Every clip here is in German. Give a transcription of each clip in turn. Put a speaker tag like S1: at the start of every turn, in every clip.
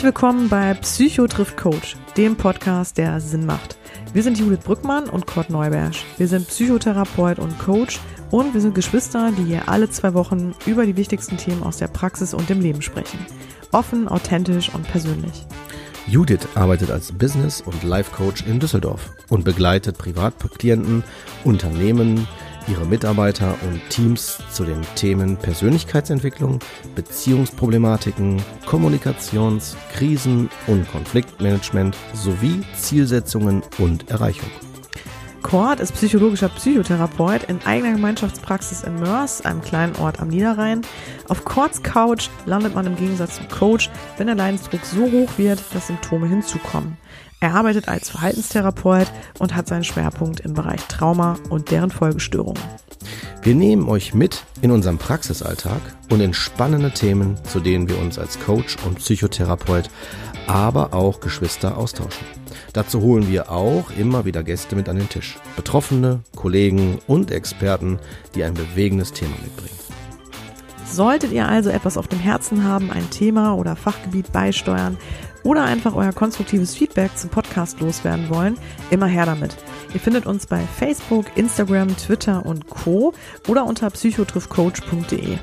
S1: Herzlich willkommen bei Psycho trifft Coach, dem Podcast, der Sinn macht. Wir sind Judith Brückmann und Kurt Neubersch. Wir sind Psychotherapeut und Coach und wir sind Geschwister, die hier alle zwei Wochen über die wichtigsten Themen aus der Praxis und dem Leben sprechen. Offen, authentisch und persönlich.
S2: Judith arbeitet als Business- und Life-Coach in Düsseldorf und begleitet Privatklienten, Unternehmen, ihre Mitarbeiter und Teams zu den Themen Persönlichkeitsentwicklung, Beziehungsproblematiken, Kommunikations-, Krisen- und Konfliktmanagement sowie Zielsetzungen und Erreichung.
S1: Kort ist psychologischer Psychotherapeut in eigener Gemeinschaftspraxis in Mörs, einem kleinen Ort am Niederrhein. Auf Korts Couch landet man im Gegensatz zum Coach, wenn der Leidensdruck so hoch wird, dass Symptome hinzukommen. Er arbeitet als Verhaltenstherapeut und hat seinen Schwerpunkt im Bereich Trauma und deren Folgestörungen.
S2: Wir nehmen euch mit in unserem Praxisalltag und in spannende Themen, zu denen wir uns als Coach und Psychotherapeut, aber auch Geschwister austauschen. Dazu holen wir auch immer wieder Gäste mit an den Tisch. Betroffene, Kollegen und Experten, die ein bewegendes Thema mitbringen.
S1: Solltet ihr also etwas auf dem Herzen haben, ein Thema oder Fachgebiet beisteuern oder einfach euer konstruktives Feedback zum Podcast loswerden wollen, immer her damit. Ihr findet uns bei Facebook, Instagram, Twitter und Co. oder unter psychotriffcoach.de.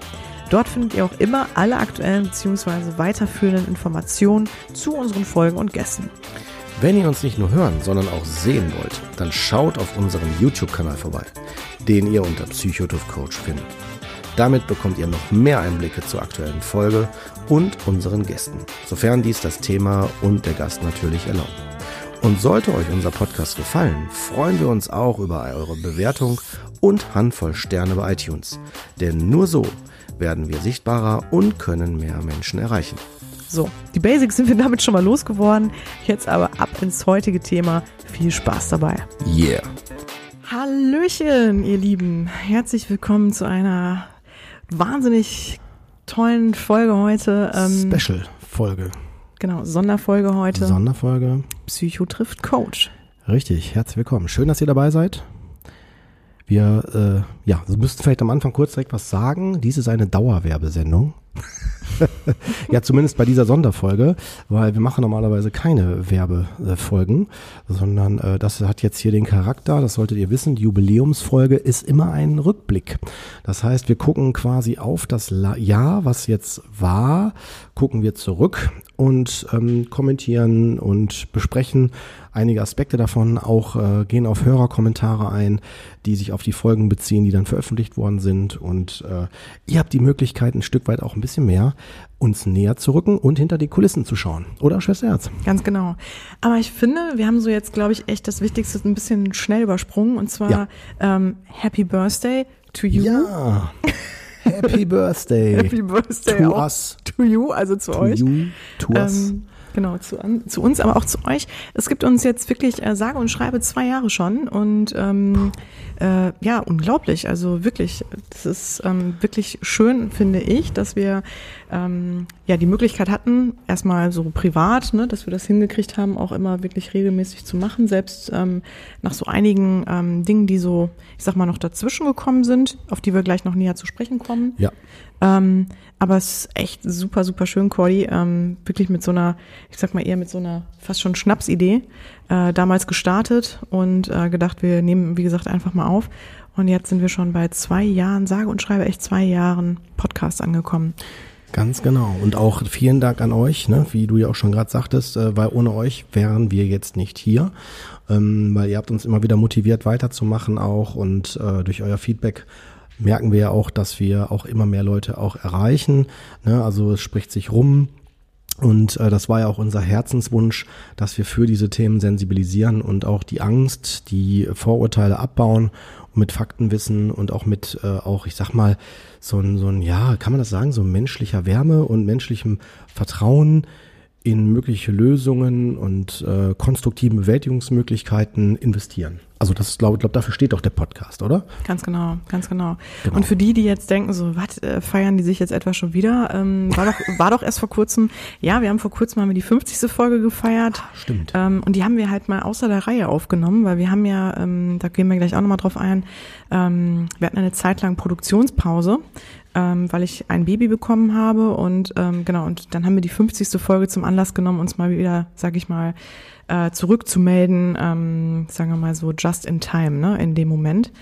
S1: Dort findet ihr auch immer alle aktuellen bzw. weiterführenden Informationen zu unseren Folgen und Gästen.
S2: Wenn ihr uns nicht nur hören, sondern auch sehen wollt, dann schaut auf unserem YouTube-Kanal vorbei, den ihr unter Psychotriff Coach findet. Damit bekommt ihr noch mehr Einblicke zur aktuellen Folge und unseren Gästen, sofern dies das Thema und der Gast natürlich erlauben. Und sollte euch unser Podcast gefallen, freuen wir uns auch über eure Bewertung und Handvoll Sterne bei iTunes. Denn nur so werden wir sichtbarer und können mehr Menschen erreichen.
S1: So, die Basics sind wir damit schon mal losgeworden. Jetzt aber ab ins heutige Thema. Viel Spaß dabei.
S2: Yeah.
S1: Hallöchen, ihr Lieben. Herzlich willkommen zu einer wahnsinnig tollen Folge heute.
S2: Ähm, Special-Folge.
S1: Genau, Sonderfolge heute.
S2: Sonderfolge.
S1: Psycho trifft Coach.
S2: Richtig, herzlich willkommen. Schön, dass ihr dabei seid. Wir äh, ja, müssten vielleicht am Anfang kurz direkt was sagen. Dies ist eine Dauerwerbesendung. ja, zumindest bei dieser Sonderfolge, weil wir machen normalerweise keine Werbefolgen, sondern äh, das hat jetzt hier den Charakter, das solltet ihr wissen, die Jubiläumsfolge ist immer ein Rückblick. Das heißt, wir gucken quasi auf das Jahr, was jetzt war, gucken wir zurück und ähm, kommentieren und besprechen einige Aspekte davon, auch äh, gehen auf Hörerkommentare ein, die sich auf die Folgen beziehen, die dann veröffentlicht worden sind. Und äh, ihr habt die Möglichkeit, ein Stück weit auch ein bisschen mehr uns näher zu rücken und hinter die Kulissen zu schauen. Oder, Schwester Herz?
S1: Ganz genau. Aber ich finde, wir haben so jetzt, glaube ich, echt das Wichtigste ein bisschen schnell übersprungen. Und zwar ja. ähm, Happy Birthday to you.
S2: Ja. Happy Birthday.
S1: Happy Birthday
S2: to us.
S1: To you, also zu
S2: to
S1: euch.
S2: You, to ähm, us.
S1: Genau, zu, an, zu uns, aber auch zu euch. Es gibt uns jetzt wirklich, äh, sage und schreibe, zwei Jahre schon. Und ähm, äh, ja, unglaublich. Also wirklich, das ist ähm, wirklich schön, finde ich, dass wir ähm, ja die Möglichkeit hatten, erstmal so privat, ne, dass wir das hingekriegt haben, auch immer wirklich regelmäßig zu machen, selbst ähm, nach so einigen ähm, Dingen, die so, ich sag mal, noch dazwischen gekommen sind, auf die wir gleich noch näher zu sprechen kommen.
S2: Ja.
S1: Ähm, aber es ist echt super, super schön, Cordy. Ähm, wirklich mit so einer, ich sag mal eher mit so einer fast schon Schnapsidee äh, damals gestartet und äh, gedacht, wir nehmen, wie gesagt, einfach mal auf. Und jetzt sind wir schon bei zwei Jahren, sage und schreibe echt zwei Jahren Podcast angekommen.
S2: Ganz genau. Und auch vielen Dank an euch, ne? wie du ja auch schon gerade sagtest, äh, weil ohne euch wären wir jetzt nicht hier. Ähm, weil ihr habt uns immer wieder motiviert, weiterzumachen auch und äh, durch euer Feedback merken wir ja auch, dass wir auch immer mehr Leute auch erreichen. Ne? Also es spricht sich rum. Und äh, das war ja auch unser Herzenswunsch, dass wir für diese Themen sensibilisieren und auch die Angst, die Vorurteile abbauen und mit Faktenwissen und auch mit äh, auch, ich sag mal, so ein, so ein, ja, kann man das sagen, so menschlicher Wärme und menschlichem Vertrauen in mögliche Lösungen und äh, konstruktiven Bewältigungsmöglichkeiten investieren. Also das ist, glaube ich, glaub, dafür steht doch der Podcast, oder?
S1: Ganz genau, ganz genau. genau. Und für die, die jetzt denken, so, was, äh, feiern die sich jetzt etwa schon wieder? Ähm, war, doch, war doch erst vor kurzem, ja, wir haben vor kurzem haben wir die 50. Folge gefeiert.
S2: Ah, stimmt.
S1: Ähm, und die haben wir halt mal außer der Reihe aufgenommen, weil wir haben ja, ähm, da gehen wir gleich auch nochmal drauf ein, ähm, wir hatten eine Zeit lang Produktionspause ähm, weil ich ein Baby bekommen habe und ähm, genau, und dann haben wir die 50. Folge zum Anlass genommen, uns mal wieder, sag ich mal, äh, zurückzumelden, ähm, sagen wir mal so just in time, ne, in dem Moment.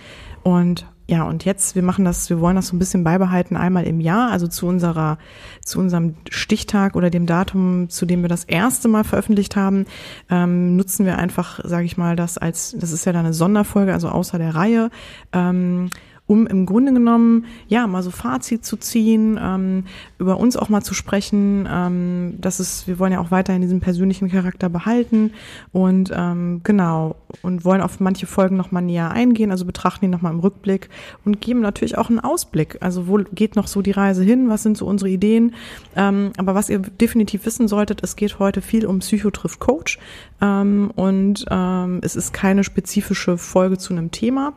S1: Und ja, und jetzt, wir machen das, wir wollen das so ein bisschen beibehalten, einmal im Jahr, also zu unserer, zu unserem Stichtag oder dem Datum, zu dem wir das erste Mal veröffentlicht haben, ähm, nutzen wir einfach, sage ich mal, das als, das ist ja dann eine Sonderfolge, also außer der Reihe, ähm, um im Grunde genommen ja mal so Fazit zu ziehen, ähm, über uns auch mal zu sprechen. Ähm, das ist, wir wollen ja auch weiterhin diesen persönlichen Charakter behalten und ähm, genau und wollen auf manche Folgen noch mal näher eingehen, also betrachten die noch mal im Rückblick und geben natürlich auch einen Ausblick. Also wo geht noch so die Reise hin? Was sind so unsere Ideen? Ähm, aber was ihr definitiv wissen solltet, es geht heute viel um Psychotrift Coach ähm, und ähm, es ist keine spezifische Folge zu einem Thema,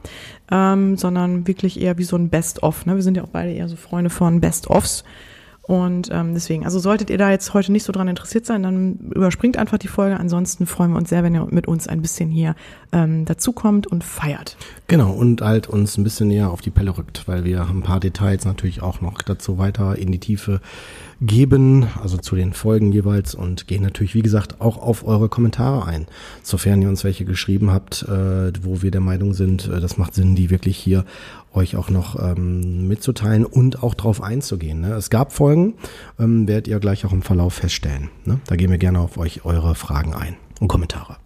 S1: ähm, sondern wirklich eher wie so ein Best-of. Ne? Wir sind ja auch beide eher so Freunde von Best-ofs. Und ähm, deswegen, also solltet ihr da jetzt heute nicht so dran interessiert sein, dann überspringt einfach die Folge. Ansonsten freuen wir uns sehr, wenn ihr mit uns ein bisschen hier ähm, dazukommt und feiert.
S2: Genau, und halt uns ein bisschen näher auf die Pelle rückt, weil wir ein paar Details natürlich auch noch dazu weiter in die Tiefe geben, also zu den Folgen jeweils und gehen natürlich, wie gesagt, auch auf eure Kommentare ein, sofern ihr uns welche geschrieben habt, äh, wo wir der Meinung sind, äh, das macht Sinn, die wirklich hier euch auch noch ähm, mitzuteilen und auch drauf einzugehen. Ne? Es gab Folgen, ähm, werdet ihr gleich auch im Verlauf feststellen. Ne? Da gehen wir gerne auf euch eure Fragen ein und Kommentare.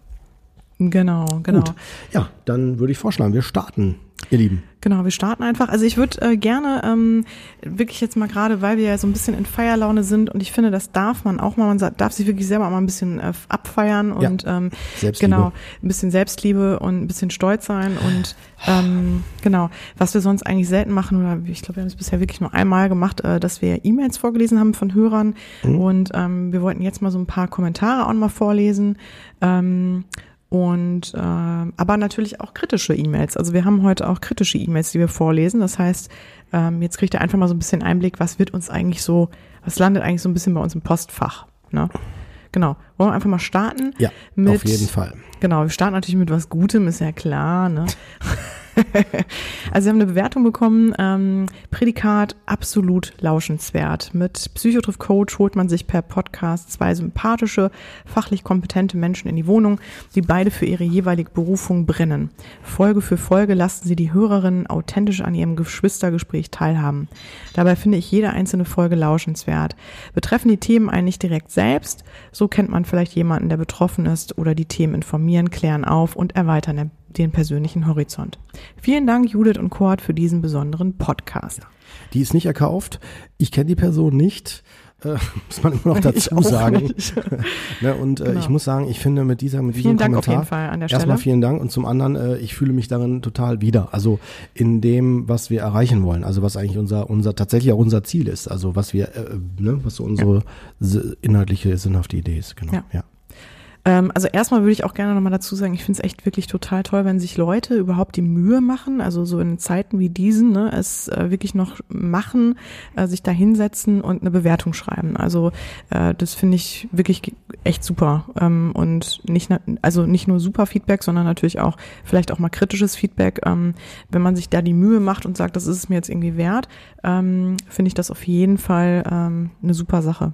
S1: Genau, genau. Gut.
S2: Ja, dann würde ich vorschlagen, wir starten, ihr Lieben.
S1: Genau, wir starten einfach. Also ich würde äh, gerne ähm, wirklich jetzt mal gerade, weil wir ja so ein bisschen in Feierlaune sind und ich finde, das darf man auch mal, man darf sich wirklich selber mal ein bisschen äh, abfeiern und ja, ähm, genau, ein bisschen Selbstliebe und ein bisschen stolz sein und ähm, genau, was wir sonst eigentlich selten machen oder ich glaube, wir haben es bisher wirklich nur einmal gemacht, äh, dass wir E-Mails vorgelesen haben von Hörern mhm. und ähm, wir wollten jetzt mal so ein paar Kommentare auch mal vorlesen. Ähm, und äh, aber natürlich auch kritische E-Mails. Also wir haben heute auch kritische E-Mails, die wir vorlesen. Das heißt, ähm, jetzt kriegt ihr einfach mal so ein bisschen Einblick, was wird uns eigentlich so, was landet eigentlich so ein bisschen bei uns im Postfach. Ne? Genau. Wollen wir einfach mal starten?
S2: Ja, mit, auf jeden Fall.
S1: Genau, wir starten natürlich mit was Gutem, ist ja klar. Ne? also wir haben eine Bewertung bekommen, ähm, Prädikat absolut lauschenswert. Mit Psychotriff Coach holt man sich per Podcast zwei sympathische, fachlich kompetente Menschen in die Wohnung, die beide für ihre jeweilige Berufung brennen. Folge für Folge lassen sie die Hörerinnen authentisch an ihrem Geschwistergespräch teilhaben. Dabei finde ich jede einzelne Folge lauschenswert. Betreffen die Themen einen nicht direkt selbst, so kennt man vielleicht jemanden, der betroffen ist oder die Themen informieren, klären auf und erweitern den persönlichen Horizont. Vielen Dank, Judith und Kurt, für diesen besonderen Podcast. Ja.
S2: Die ist nicht erkauft. Ich kenne die Person nicht. Äh, muss man immer noch dazu sagen. ne, und äh, genau. ich muss sagen, ich finde mit dieser mit
S1: vielen
S2: diesem Dank
S1: Kommentar auf jeden Fall an der Stelle.
S2: erstmal vielen Dank und zum anderen, äh, ich fühle mich darin total wieder. Also in dem, was wir erreichen wollen, also was eigentlich unser unser tatsächlich auch unser Ziel ist, also was wir, äh, ne, was so unsere ja. inhaltliche sinnhafte Idee ist. Genau. Ja. ja.
S1: Ähm, also erstmal würde ich auch gerne nochmal dazu sagen, ich finde es echt wirklich total toll, wenn sich Leute überhaupt die Mühe machen, also so in Zeiten wie diesen, ne, es äh, wirklich noch machen, äh, sich da hinsetzen und eine Bewertung schreiben. Also äh, das finde ich wirklich echt super. Ähm, und nicht, also nicht nur super Feedback, sondern natürlich auch vielleicht auch mal kritisches Feedback. Ähm, wenn man sich da die Mühe macht und sagt, das ist es mir jetzt irgendwie wert, ähm, finde ich das auf jeden Fall ähm, eine super Sache.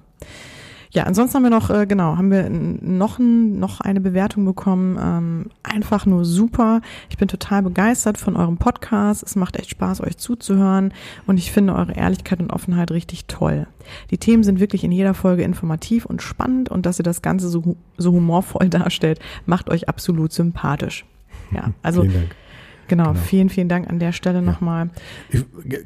S1: Ja, ansonsten haben wir noch, äh, genau, haben wir noch, ein, noch eine Bewertung bekommen. Ähm, einfach nur super. Ich bin total begeistert von eurem Podcast. Es macht echt Spaß, euch zuzuhören. Und ich finde eure Ehrlichkeit und Offenheit richtig toll. Die Themen sind wirklich in jeder Folge informativ und spannend. Und dass ihr das Ganze so, so humorvoll darstellt, macht euch absolut sympathisch. Ja, also Genau, genau, vielen, vielen Dank an der Stelle ja. nochmal.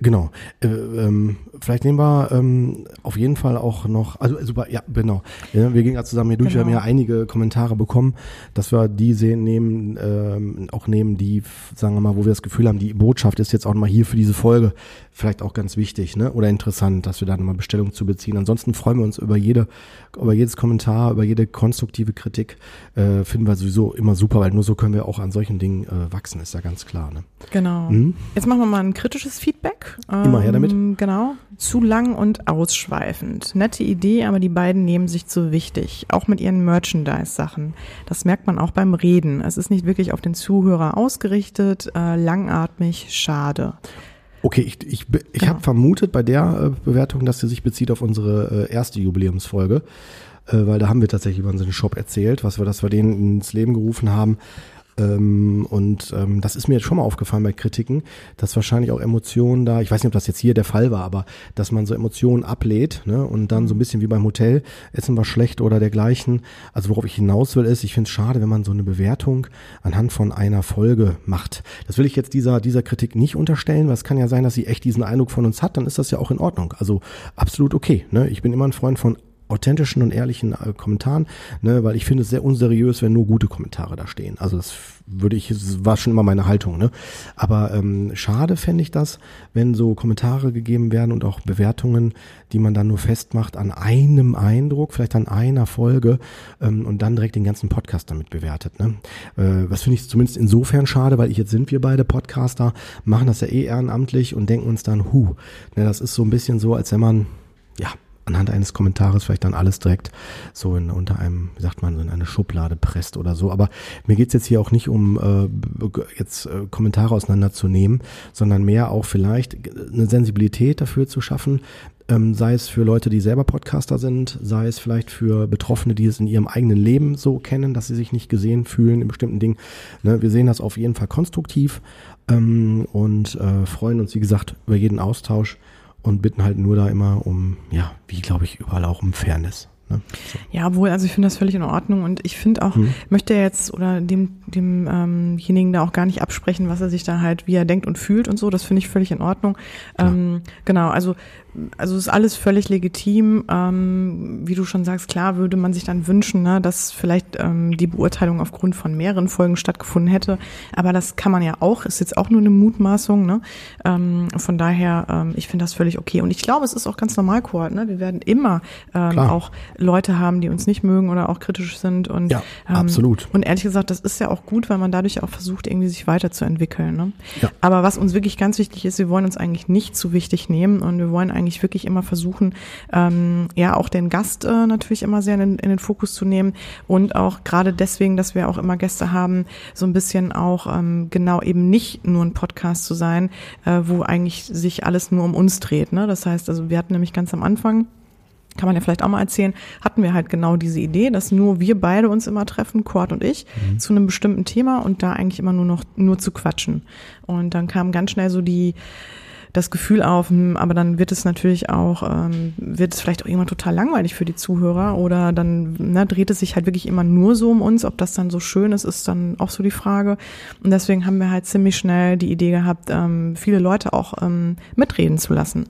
S2: Genau. Äh, ähm, vielleicht nehmen wir ähm, auf jeden Fall auch noch, also super, ja, genau. Ja, wir gehen gerade zusammen hier durch, genau. wir haben ja einige Kommentare bekommen, dass wir die sehen, nehmen, ähm, auch nehmen, die, sagen wir mal, wo wir das Gefühl haben, die Botschaft ist jetzt auch mal hier für diese Folge vielleicht auch ganz wichtig, ne? Oder interessant, dass wir da nochmal Bestellung zu beziehen. Ansonsten freuen wir uns über jede, über jedes Kommentar, über jede konstruktive Kritik, äh, finden wir sowieso immer super, weil nur so können wir auch an solchen Dingen äh, wachsen, ist ja ganz klar. Ne?
S1: Genau. Mhm. Jetzt machen wir mal ein kritisches Feedback.
S2: Immer her damit.
S1: Ähm, genau. Zu lang und ausschweifend. Nette Idee, aber die beiden nehmen sich zu wichtig. Auch mit ihren Merchandise-Sachen. Das merkt man auch beim Reden. Es ist nicht wirklich auf den Zuhörer ausgerichtet. Äh, langatmig, schade.
S2: Okay, ich, ich, ich genau. habe vermutet bei der äh, Bewertung, dass sie sich bezieht auf unsere äh, erste Jubiläumsfolge, äh, weil da haben wir tatsächlich über unseren Shop erzählt, was wir, dass wir den ins Leben gerufen haben. Ähm, und ähm, das ist mir jetzt schon mal aufgefallen bei Kritiken, dass wahrscheinlich auch Emotionen da, ich weiß nicht, ob das jetzt hier der Fall war, aber dass man so Emotionen ablädt ne, und dann so ein bisschen wie beim Hotel, Essen war schlecht oder dergleichen. Also worauf ich hinaus will, ist, ich finde es schade, wenn man so eine Bewertung anhand von einer Folge macht. Das will ich jetzt dieser, dieser Kritik nicht unterstellen, weil es kann ja sein, dass sie echt diesen Eindruck von uns hat, dann ist das ja auch in Ordnung. Also absolut okay. Ne? Ich bin immer ein Freund von authentischen und ehrlichen äh, Kommentaren, ne, weil ich finde es sehr unseriös, wenn nur gute Kommentare da stehen. Also das würde ich, das war schon immer meine Haltung, ne? Aber ähm, schade fände ich das, wenn so Kommentare gegeben werden und auch Bewertungen, die man dann nur festmacht an einem Eindruck, vielleicht an einer Folge ähm, und dann direkt den ganzen Podcast damit bewertet. Ne? Äh, was finde ich zumindest insofern schade, weil ich jetzt sind wir beide Podcaster, machen das ja eh ehrenamtlich und denken uns dann, hu, ne, das ist so ein bisschen so, als wenn man ja, anhand eines Kommentares vielleicht dann alles direkt so in, unter einem, wie sagt man, in eine Schublade presst oder so. Aber mir geht's jetzt hier auch nicht um äh, jetzt äh, Kommentare auseinanderzunehmen, sondern mehr auch vielleicht eine Sensibilität dafür zu schaffen, ähm, sei es für Leute, die selber Podcaster sind, sei es vielleicht für Betroffene, die es in ihrem eigenen Leben so kennen, dass sie sich nicht gesehen fühlen in bestimmten Dingen. Ne, wir sehen das auf jeden Fall konstruktiv ähm, und äh, freuen uns, wie gesagt, über jeden Austausch und bitten halt nur da immer um, ja, wie glaube ich, überall auch um Fairness. Ne?
S1: So. Ja, wohl, also ich finde das völlig in Ordnung und ich finde auch, hm. möchte jetzt oder dem demjenigen ähm da auch gar nicht absprechen, was er sich da halt, wie er denkt und fühlt und so, das finde ich völlig in Ordnung. Ähm, genau, also also ist alles völlig legitim. Ähm, wie du schon sagst, klar würde man sich dann wünschen, ne, dass vielleicht ähm, die Beurteilung aufgrund von mehreren Folgen stattgefunden hätte. Aber das kann man ja auch, ist jetzt auch nur eine Mutmaßung. Ne? Ähm, von daher, ähm, ich finde das völlig okay. Und ich glaube, es ist auch ganz normal, Kurt. Ne? Wir werden immer ähm, auch Leute haben, die uns nicht mögen oder auch kritisch sind. Und,
S2: ja, ähm, absolut.
S1: Und ehrlich gesagt, das ist ja auch gut, weil man dadurch auch versucht, irgendwie sich weiterzuentwickeln. Ne? Ja. Aber was uns wirklich ganz wichtig ist, wir wollen uns eigentlich nicht zu wichtig nehmen und wir wollen eigentlich eigentlich wirklich immer versuchen, ähm, ja auch den Gast äh, natürlich immer sehr in, in den Fokus zu nehmen und auch gerade deswegen, dass wir auch immer Gäste haben, so ein bisschen auch ähm, genau eben nicht nur ein Podcast zu sein, äh, wo eigentlich sich alles nur um uns dreht. Ne? Das heißt, also wir hatten nämlich ganz am Anfang kann man ja vielleicht auch mal erzählen, hatten wir halt genau diese Idee, dass nur wir beide uns immer treffen, Cord und ich, mhm. zu einem bestimmten Thema und da eigentlich immer nur noch nur zu quatschen. Und dann kam ganz schnell so die das Gefühl auf, hm, aber dann wird es natürlich auch, ähm, wird es vielleicht auch irgendwann total langweilig für die Zuhörer oder dann ne, dreht es sich halt wirklich immer nur so um uns. Ob das dann so schön ist, ist dann auch so die Frage. Und deswegen haben wir halt ziemlich schnell die Idee gehabt, ähm, viele Leute auch ähm, mitreden zu lassen.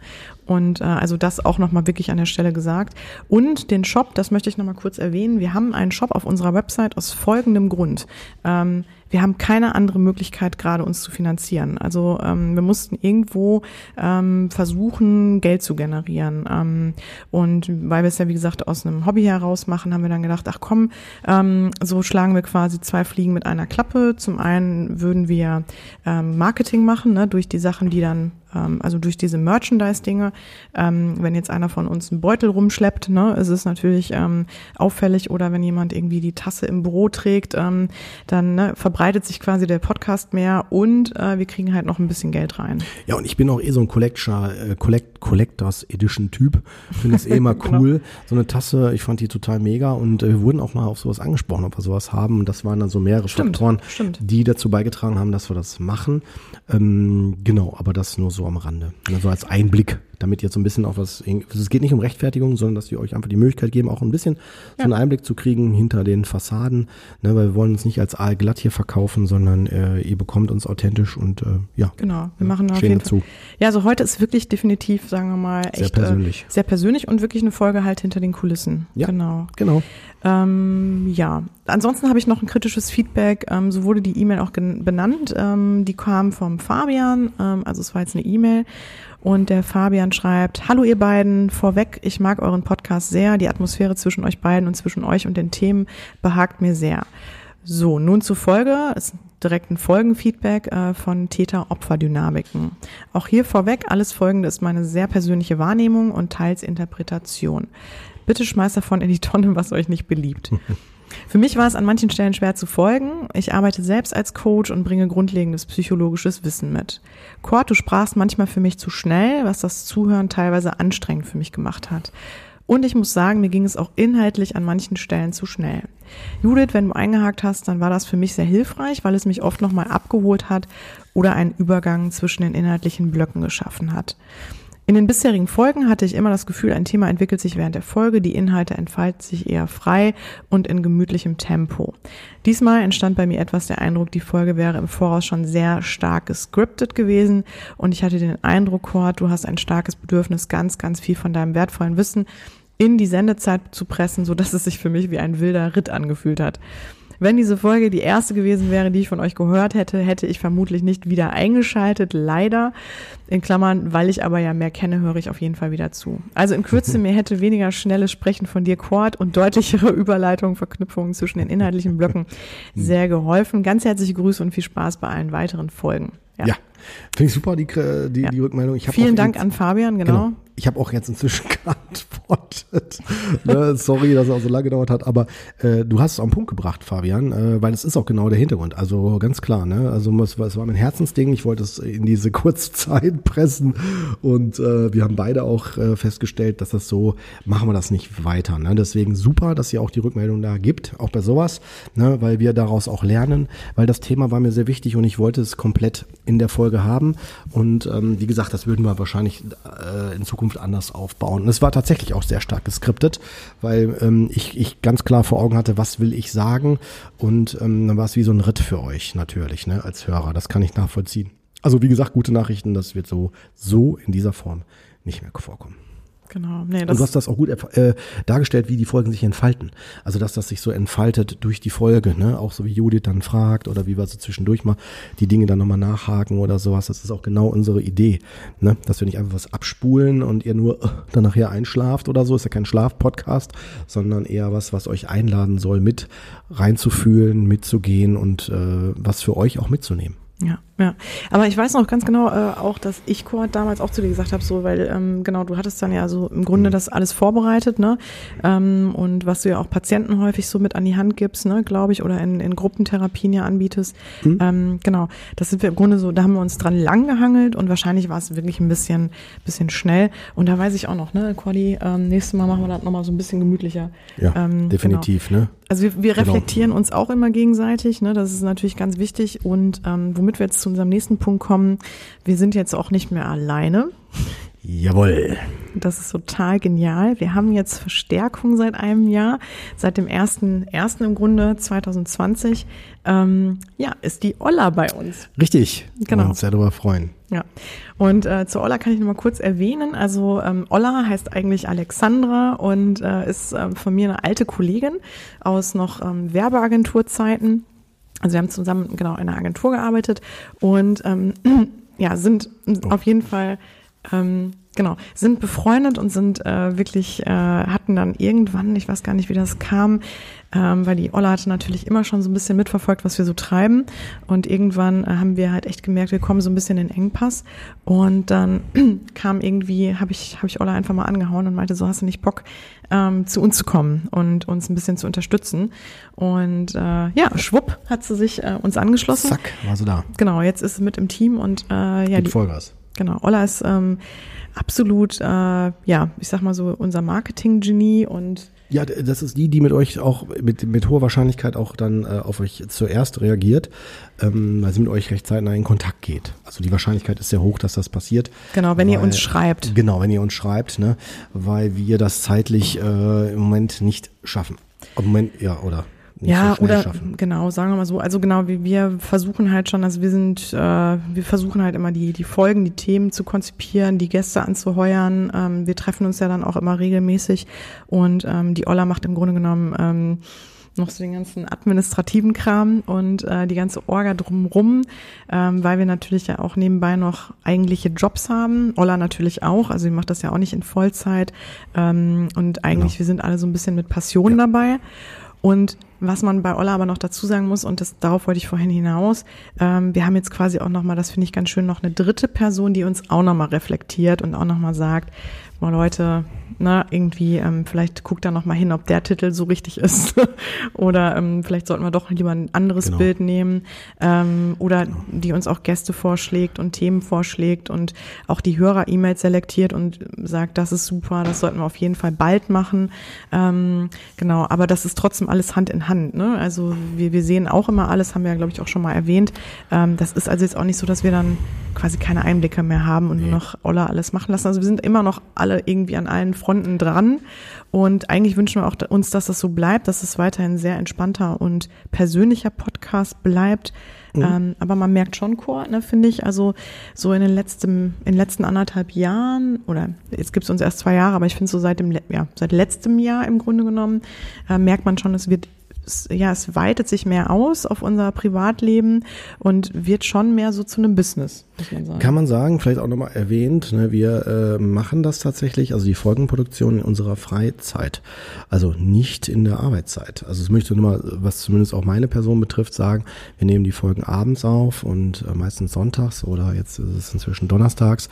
S1: Und äh, also das auch nochmal wirklich an der Stelle gesagt. Und den Shop, das möchte ich nochmal kurz erwähnen. Wir haben einen Shop auf unserer Website aus folgendem Grund. Ähm, wir haben keine andere Möglichkeit, gerade uns zu finanzieren. Also ähm, wir mussten irgendwo ähm, versuchen, Geld zu generieren. Ähm, und weil wir es ja, wie gesagt, aus einem Hobby heraus machen, haben wir dann gedacht, ach komm, ähm, so schlagen wir quasi zwei Fliegen mit einer Klappe. Zum einen würden wir ähm, Marketing machen, ne, durch die Sachen, die dann ähm, also durch diese Merchandise-Dinge, ähm, wenn jetzt einer von uns einen Beutel rumschleppt, ne, ist es natürlich ähm, auffällig oder wenn jemand irgendwie die Tasse im Büro trägt, ähm, dann ne, verbreitet sich quasi der Podcast mehr und äh, wir kriegen halt noch ein bisschen Geld rein.
S2: Ja, und ich bin auch eh so ein Collector, äh, Collect, Collectors Edition Typ. Finde es eh immer cool. genau. So eine Tasse, ich fand die total mega und äh, wir wurden auch mal auf sowas angesprochen, ob wir sowas haben. Und das waren dann so mehrere
S1: stimmt,
S2: Faktoren,
S1: stimmt.
S2: die dazu beigetragen haben, dass wir das machen. Ähm, genau, aber das nur so am Rande. Also als Einblick damit ihr so ein bisschen auch was, es geht nicht um Rechtfertigung, sondern dass wir euch einfach die Möglichkeit geben, auch ein bisschen ja. so einen Einblick zu kriegen hinter den Fassaden, ne, weil wir wollen uns nicht als aalglatt hier verkaufen, sondern äh, ihr bekommt uns authentisch und äh, ja.
S1: Genau, wir machen auf jeden dazu. Fall. Ja, also heute ist wirklich definitiv, sagen wir mal, echt
S2: sehr persönlich.
S1: Äh, sehr persönlich und wirklich eine Folge halt hinter den Kulissen.
S2: Ja,
S1: genau.
S2: Genau.
S1: Ähm, ja, ansonsten habe ich noch ein kritisches Feedback. Ähm, so wurde die E-Mail auch benannt. Ähm, die kam vom Fabian, ähm, also es war jetzt eine E-Mail. Und der Fabian schreibt, hallo ihr beiden, vorweg, ich mag euren Podcast sehr. Die Atmosphäre zwischen euch beiden und zwischen euch und den Themen behagt mir sehr. So, nun zur Folge. Ist direkt ein Folgenfeedback äh, von Täter-Opfer-Dynamiken. Auch hier vorweg, alles Folgende ist meine sehr persönliche Wahrnehmung und teils Interpretation. Bitte schmeißt davon in die Tonne, was euch nicht beliebt. Für mich war es an manchen Stellen schwer zu folgen. Ich arbeite selbst als Coach und bringe grundlegendes psychologisches Wissen mit. Kurt, du sprachst manchmal für mich zu schnell, was das Zuhören teilweise anstrengend für mich gemacht hat. Und ich muss sagen, mir ging es auch inhaltlich an manchen Stellen zu schnell. Judith, wenn du eingehakt hast, dann war das für mich sehr hilfreich, weil es mich oft nochmal abgeholt hat oder einen Übergang zwischen den inhaltlichen Blöcken geschaffen hat. In den bisherigen Folgen hatte ich immer das Gefühl, ein Thema entwickelt sich während der Folge, die Inhalte entfalten sich eher frei und in gemütlichem Tempo. Diesmal entstand bei mir etwas der Eindruck, die Folge wäre im Voraus schon sehr stark gescriptet gewesen und ich hatte den Eindruck, Kurt, du hast ein starkes Bedürfnis, ganz, ganz viel von deinem wertvollen Wissen in die Sendezeit zu pressen, so dass es sich für mich wie ein wilder Ritt angefühlt hat. Wenn diese Folge die erste gewesen wäre, die ich von euch gehört hätte, hätte ich vermutlich nicht wieder eingeschaltet, leider. In Klammern, weil ich aber ja mehr kenne, höre ich auf jeden Fall wieder zu. Also in Kürze, mir hätte weniger schnelles Sprechen von dir, Quad, und deutlichere Überleitungen, Verknüpfungen zwischen den inhaltlichen Blöcken sehr geholfen. Ganz herzliche Grüße und viel Spaß bei allen weiteren Folgen.
S2: Ja, ja finde ich super, die, die, ja. die Rückmeldung. Ich
S1: Vielen Dank an Fabian, genau. genau
S2: ich habe auch jetzt inzwischen geantwortet. ne, sorry, dass es auch so lange gedauert hat, aber äh, du hast es auf den Punkt gebracht, Fabian, äh, weil es ist auch genau der Hintergrund. Also ganz klar, ne? Also es, es war mein Herzensding. Ich wollte es in diese kurze Zeit pressen und äh, wir haben beide auch äh, festgestellt, dass das so machen wir das nicht weiter. Ne? Deswegen super, dass ihr auch die Rückmeldung da gibt, auch bei sowas, ne? weil wir daraus auch lernen, weil das Thema war mir sehr wichtig und ich wollte es komplett in der Folge haben. Und ähm, wie gesagt, das würden wir wahrscheinlich äh, in Zukunft Zukunft anders aufbauen. Und es war tatsächlich auch sehr stark geskriptet, weil ähm, ich, ich ganz klar vor Augen hatte, was will ich sagen. Und ähm, dann war es wie so ein Ritt für euch natürlich, ne, als Hörer. Das kann ich nachvollziehen. Also wie gesagt, gute Nachrichten, das wird so, so in dieser Form nicht mehr vorkommen.
S1: Genau.
S2: Nee, das und du hast das auch gut äh, dargestellt, wie die Folgen sich entfalten. Also dass das sich so entfaltet durch die Folge, ne? Auch so wie Judith dann fragt oder wie wir so zwischendurch mal die Dinge dann nochmal nachhaken oder sowas. Das ist auch genau unsere Idee, ne? Dass wir nicht einfach was abspulen und ihr nur äh, dann nachher einschlaft oder so. Ist ja kein Schlaf-Podcast, sondern eher was, was euch einladen soll, mit reinzufühlen, mitzugehen und äh, was für euch auch mitzunehmen.
S1: Ja, ja. Aber ich weiß noch ganz genau äh, auch, dass ich Kurt damals auch zu dir gesagt habe, so, weil ähm, genau, du hattest dann ja so im Grunde mhm. das alles vorbereitet, ne? Ähm, und was du ja auch Patienten häufig so mit an die Hand gibst, ne, glaube ich, oder in, in Gruppentherapien ja anbietest. Mhm. Ähm, genau, das sind wir im Grunde so, da haben wir uns dran lang gehangelt und wahrscheinlich war es wirklich ein bisschen, bisschen schnell. Und da weiß ich auch noch, ne, Cordy, ähm, nächstes Mal machen wir das nochmal so ein bisschen gemütlicher.
S2: Ja, ähm, definitiv, genau. ne?
S1: Also wir, wir genau. reflektieren genau. uns auch immer gegenseitig, ne? Das ist natürlich ganz wichtig. Und ähm, womit wir jetzt zu unserem nächsten Punkt kommen, wir sind jetzt auch nicht mehr alleine.
S2: Jawohl.
S1: Das ist total genial. Wir haben jetzt Verstärkung seit einem Jahr, seit dem ersten, ersten im Grunde 2020. Ähm, ja, ist die Olla bei uns.
S2: Richtig. Genau. Wir uns sehr darüber freuen.
S1: Ja. Und äh, zu Olla kann ich noch mal kurz erwähnen. Also ähm, Olla heißt eigentlich Alexandra und äh, ist äh, von mir eine alte Kollegin aus noch ähm, Werbeagenturzeiten. Also wir haben zusammen genau in einer Agentur gearbeitet und ähm, ja sind oh. auf jeden Fall ähm, genau, sind befreundet und sind äh, wirklich, äh, hatten dann irgendwann, ich weiß gar nicht, wie das kam, ähm, weil die Olla hatte natürlich immer schon so ein bisschen mitverfolgt, was wir so treiben. Und irgendwann äh, haben wir halt echt gemerkt, wir kommen so ein bisschen in Engpass. Und dann kam irgendwie, habe ich, hab ich Olla einfach mal angehauen und meinte, so hast du nicht Bock, ähm, zu uns zu kommen und uns ein bisschen zu unterstützen. Und äh, ja, schwupp hat sie sich äh, uns angeschlossen.
S2: Zack, war sie da.
S1: Genau, jetzt ist sie mit im Team und äh, ja.
S2: Gibt die, Vollgas.
S1: Genau, Olla ist ähm, absolut, äh, ja, ich sag mal so unser Marketing-Genie und
S2: ja, das ist die, die mit euch auch mit, mit hoher Wahrscheinlichkeit auch dann äh, auf euch zuerst reagiert, ähm, weil sie mit euch recht zeitnah in Kontakt geht. Also die Wahrscheinlichkeit ist sehr hoch, dass das passiert.
S1: Genau, wenn
S2: weil,
S1: ihr uns schreibt.
S2: Genau, wenn ihr uns schreibt, ne, weil wir das zeitlich äh, im Moment nicht schaffen. Im Moment, ja, oder?
S1: Ja, so oder schaffen. genau, sagen wir mal so. Also genau, wir, wir versuchen halt schon, also wir sind, äh, wir versuchen halt immer die, die Folgen, die Themen zu konzipieren, die Gäste anzuheuern. Ähm, wir treffen uns ja dann auch immer regelmäßig und ähm, die Olla macht im Grunde genommen ähm, noch so den ganzen administrativen Kram und äh, die ganze Orga drumrum, ähm, weil wir natürlich ja auch nebenbei noch eigentliche Jobs haben. Olla natürlich auch, also sie macht das ja auch nicht in Vollzeit ähm, und eigentlich, genau. wir sind alle so ein bisschen mit Passion ja. dabei. Und was man bei Olla aber noch dazu sagen muss, und das, darauf wollte ich vorhin hinaus, ähm, wir haben jetzt quasi auch nochmal, das finde ich ganz schön, noch eine dritte Person, die uns auch nochmal reflektiert und auch nochmal sagt, boah Leute, na, irgendwie, ähm, vielleicht guckt da noch mal hin, ob der Titel so richtig ist. oder ähm, vielleicht sollten wir doch lieber ein anderes genau. Bild nehmen. Ähm, oder genau. die uns auch Gäste vorschlägt und Themen vorschlägt und auch die Hörer-E-Mails selektiert und sagt, das ist super, das sollten wir auf jeden Fall bald machen. Ähm, genau, aber das ist trotzdem alles Hand in Hand. Ne? Also wir, wir sehen auch immer alles, haben wir ja, glaube ich, auch schon mal erwähnt. Ähm, das ist also jetzt auch nicht so, dass wir dann quasi keine Einblicke mehr haben und nee. nur noch Oller alles machen lassen. Also wir sind immer noch alle irgendwie an allen Fronten dran. Und eigentlich wünschen wir auch uns, dass das so bleibt, dass es weiterhin sehr entspannter und persönlicher Podcast bleibt. Mhm. Ähm, aber man merkt schon, Chor, ne, finde ich, also so in den letzten, in den letzten anderthalb Jahren, oder jetzt gibt es uns erst zwei Jahre, aber ich finde so seit dem, ja, seit letztem Jahr im Grunde genommen, äh, merkt man schon, es wird ja, es weitet sich mehr aus auf unser Privatleben und wird schon mehr so zu einem Business,
S2: muss man sagen. Kann man sagen, vielleicht auch nochmal erwähnt, ne, wir äh, machen das tatsächlich, also die Folgenproduktion in unserer Freizeit, also nicht in der Arbeitszeit. Also es möchte nur mal, was zumindest auch meine Person betrifft, sagen, wir nehmen die Folgen abends auf und äh, meistens sonntags oder jetzt ist es inzwischen donnerstags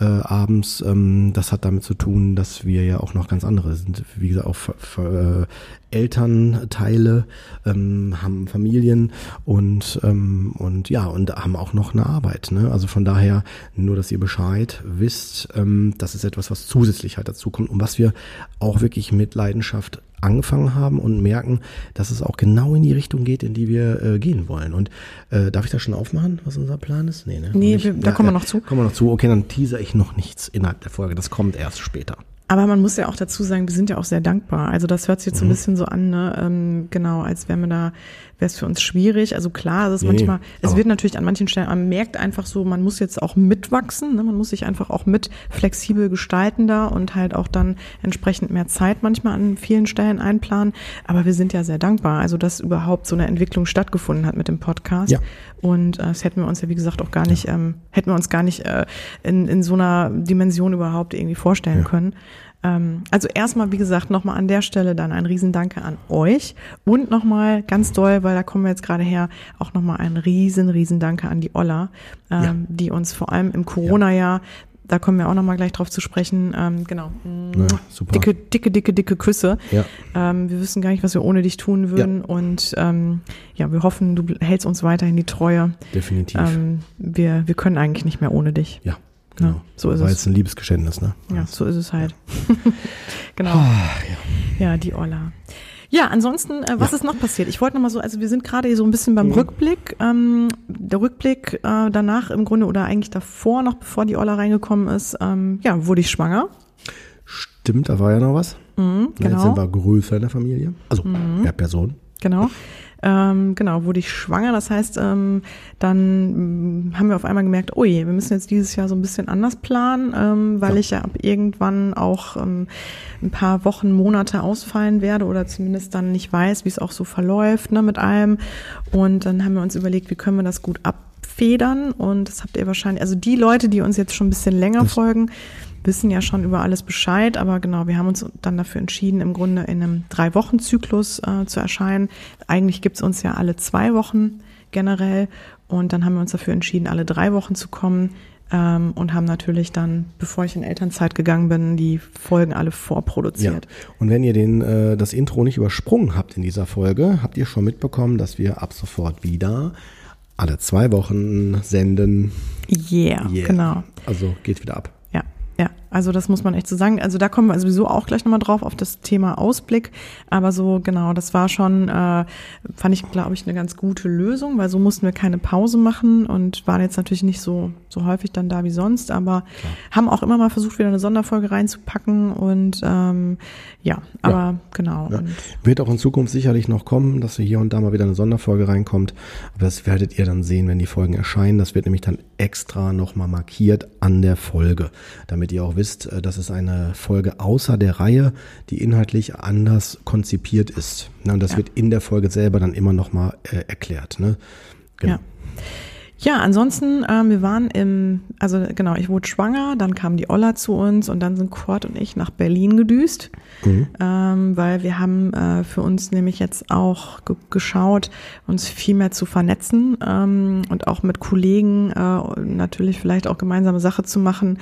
S2: äh, abends. Ähm, das hat damit zu tun, dass wir ja auch noch ganz andere sind, wie gesagt, auch äh, Elternteile, ähm, haben Familien und, ähm, und ja, und haben auch noch eine Arbeit. Ne? Also von daher, nur dass ihr Bescheid wisst, ähm, das ist etwas, was zusätzlich halt dazu kommt und was wir auch wirklich mit Leidenschaft angefangen haben und merken, dass es auch genau in die Richtung geht, in die wir äh, gehen wollen. Und äh, darf ich das schon aufmachen, was unser Plan ist?
S1: Nee, ne? Nee, wir, da ja, kommen wir noch zu.
S2: Kommen wir noch zu. Okay, dann teaser ich noch nichts innerhalb der Folge. Das kommt erst später.
S1: Aber man muss ja auch dazu sagen, wir sind ja auch sehr dankbar. Also das hört sich jetzt so ein mhm. bisschen so an, ne? ähm, genau, als wären wir da wäre es für uns schwierig. Also klar, es ist nee, manchmal, es wird natürlich an manchen Stellen, man merkt einfach so, man muss jetzt auch mitwachsen, ne? man muss sich einfach auch mit flexibel gestalten da und halt auch dann entsprechend mehr Zeit manchmal an vielen Stellen einplanen. Aber wir sind ja sehr dankbar, also dass überhaupt so eine Entwicklung stattgefunden hat mit dem Podcast. Ja. Und äh, das hätten wir uns ja, wie gesagt, auch gar nicht, ja. ähm, hätten wir uns gar nicht äh, in, in so einer Dimension überhaupt irgendwie vorstellen ja. können. Ähm, also erstmal, wie gesagt, nochmal an der Stelle dann ein Riesendanke an euch und nochmal ganz doll, weil da kommen wir jetzt gerade her, auch nochmal ein riesen, riesen Danke an die Olla, ähm, ja. die uns vor allem im Corona-Jahr da kommen wir auch nochmal gleich drauf zu sprechen. Ähm, genau. Ja, super. Dicke, dicke, dicke, dicke Küsse. Ja. Ähm, wir wissen gar nicht, was wir ohne dich tun würden. Ja. Und ähm, ja, wir hoffen, du hältst uns weiterhin die Treue.
S2: Definitiv.
S1: Ähm, wir, wir können eigentlich nicht mehr ohne dich.
S2: Ja. Genau. Ja,
S1: so ist
S2: War
S1: es.
S2: jetzt ein Liebesgeständnis, ne?
S1: Ja, so ist es halt. genau. Ah, ja. ja, die Olla. Ja, ansonsten, äh, was ja. ist noch passiert? Ich wollte noch mal so, also wir sind gerade hier so ein bisschen beim mhm. Rückblick. Ähm, der Rückblick äh, danach im Grunde oder eigentlich davor, noch bevor die Olla reingekommen ist, ähm, ja, wurde ich schwanger.
S2: Stimmt, da war ja noch was.
S1: Mhm, genau.
S2: Jetzt sind wir größer in der Familie. Also mhm. mehr Personen.
S1: Genau. Ähm, genau, wurde ich schwanger. Das heißt, ähm, dann mm, haben wir auf einmal gemerkt, ui, wir müssen jetzt dieses Jahr so ein bisschen anders planen, ähm, weil ja. ich ja ab irgendwann auch ähm, ein paar Wochen, Monate ausfallen werde oder zumindest dann nicht weiß, wie es auch so verläuft ne, mit allem. Und dann haben wir uns überlegt, wie können wir das gut abfedern. Und das habt ihr wahrscheinlich, also die Leute, die uns jetzt schon ein bisschen länger das folgen, wissen ja schon über alles Bescheid, aber genau, wir haben uns dann dafür entschieden, im Grunde in einem Drei-Wochen-Zyklus äh, zu erscheinen. Eigentlich gibt's uns ja alle zwei Wochen generell und dann haben wir uns dafür entschieden, alle drei Wochen zu kommen ähm, und haben natürlich dann, bevor ich in Elternzeit gegangen bin, die Folgen alle vorproduziert.
S2: Ja. Und wenn ihr den, äh, das Intro nicht übersprungen habt in dieser Folge, habt ihr schon mitbekommen, dass wir ab sofort wieder alle zwei Wochen senden.
S1: Yeah, yeah. genau.
S2: Also geht wieder ab.
S1: Ja, also das muss man echt so sagen. Also da kommen wir sowieso auch gleich nochmal drauf auf das Thema Ausblick. Aber so genau, das war schon, äh, fand ich, glaube ich, eine ganz gute Lösung, weil so mussten wir keine Pause machen und waren jetzt natürlich nicht so so häufig dann da wie sonst, aber Klar. haben auch immer mal versucht, wieder eine Sonderfolge reinzupacken und ähm, ja, aber ja. genau. Ja.
S2: Wird auch in Zukunft sicherlich noch kommen, dass hier und da mal wieder eine Sonderfolge reinkommt. Aber das werdet ihr dann sehen, wenn die Folgen erscheinen. Das wird nämlich dann extra nochmal markiert an der Folge, damit ihr auch wisst, äh, das ist eine Folge außer der Reihe, die inhaltlich anders konzipiert ist. Und das ja. wird in der Folge selber dann immer nochmal äh, erklärt. Ne?
S1: Genau. Ja. Ja, ansonsten, ähm, wir waren im, also genau, ich wurde schwanger, dann kam die Olla zu uns und dann sind Kurt und ich nach Berlin gedüst, mhm. ähm, weil wir haben äh, für uns nämlich jetzt auch geschaut, uns viel mehr zu vernetzen ähm, und auch mit Kollegen äh, natürlich vielleicht auch gemeinsame Sache zu machen,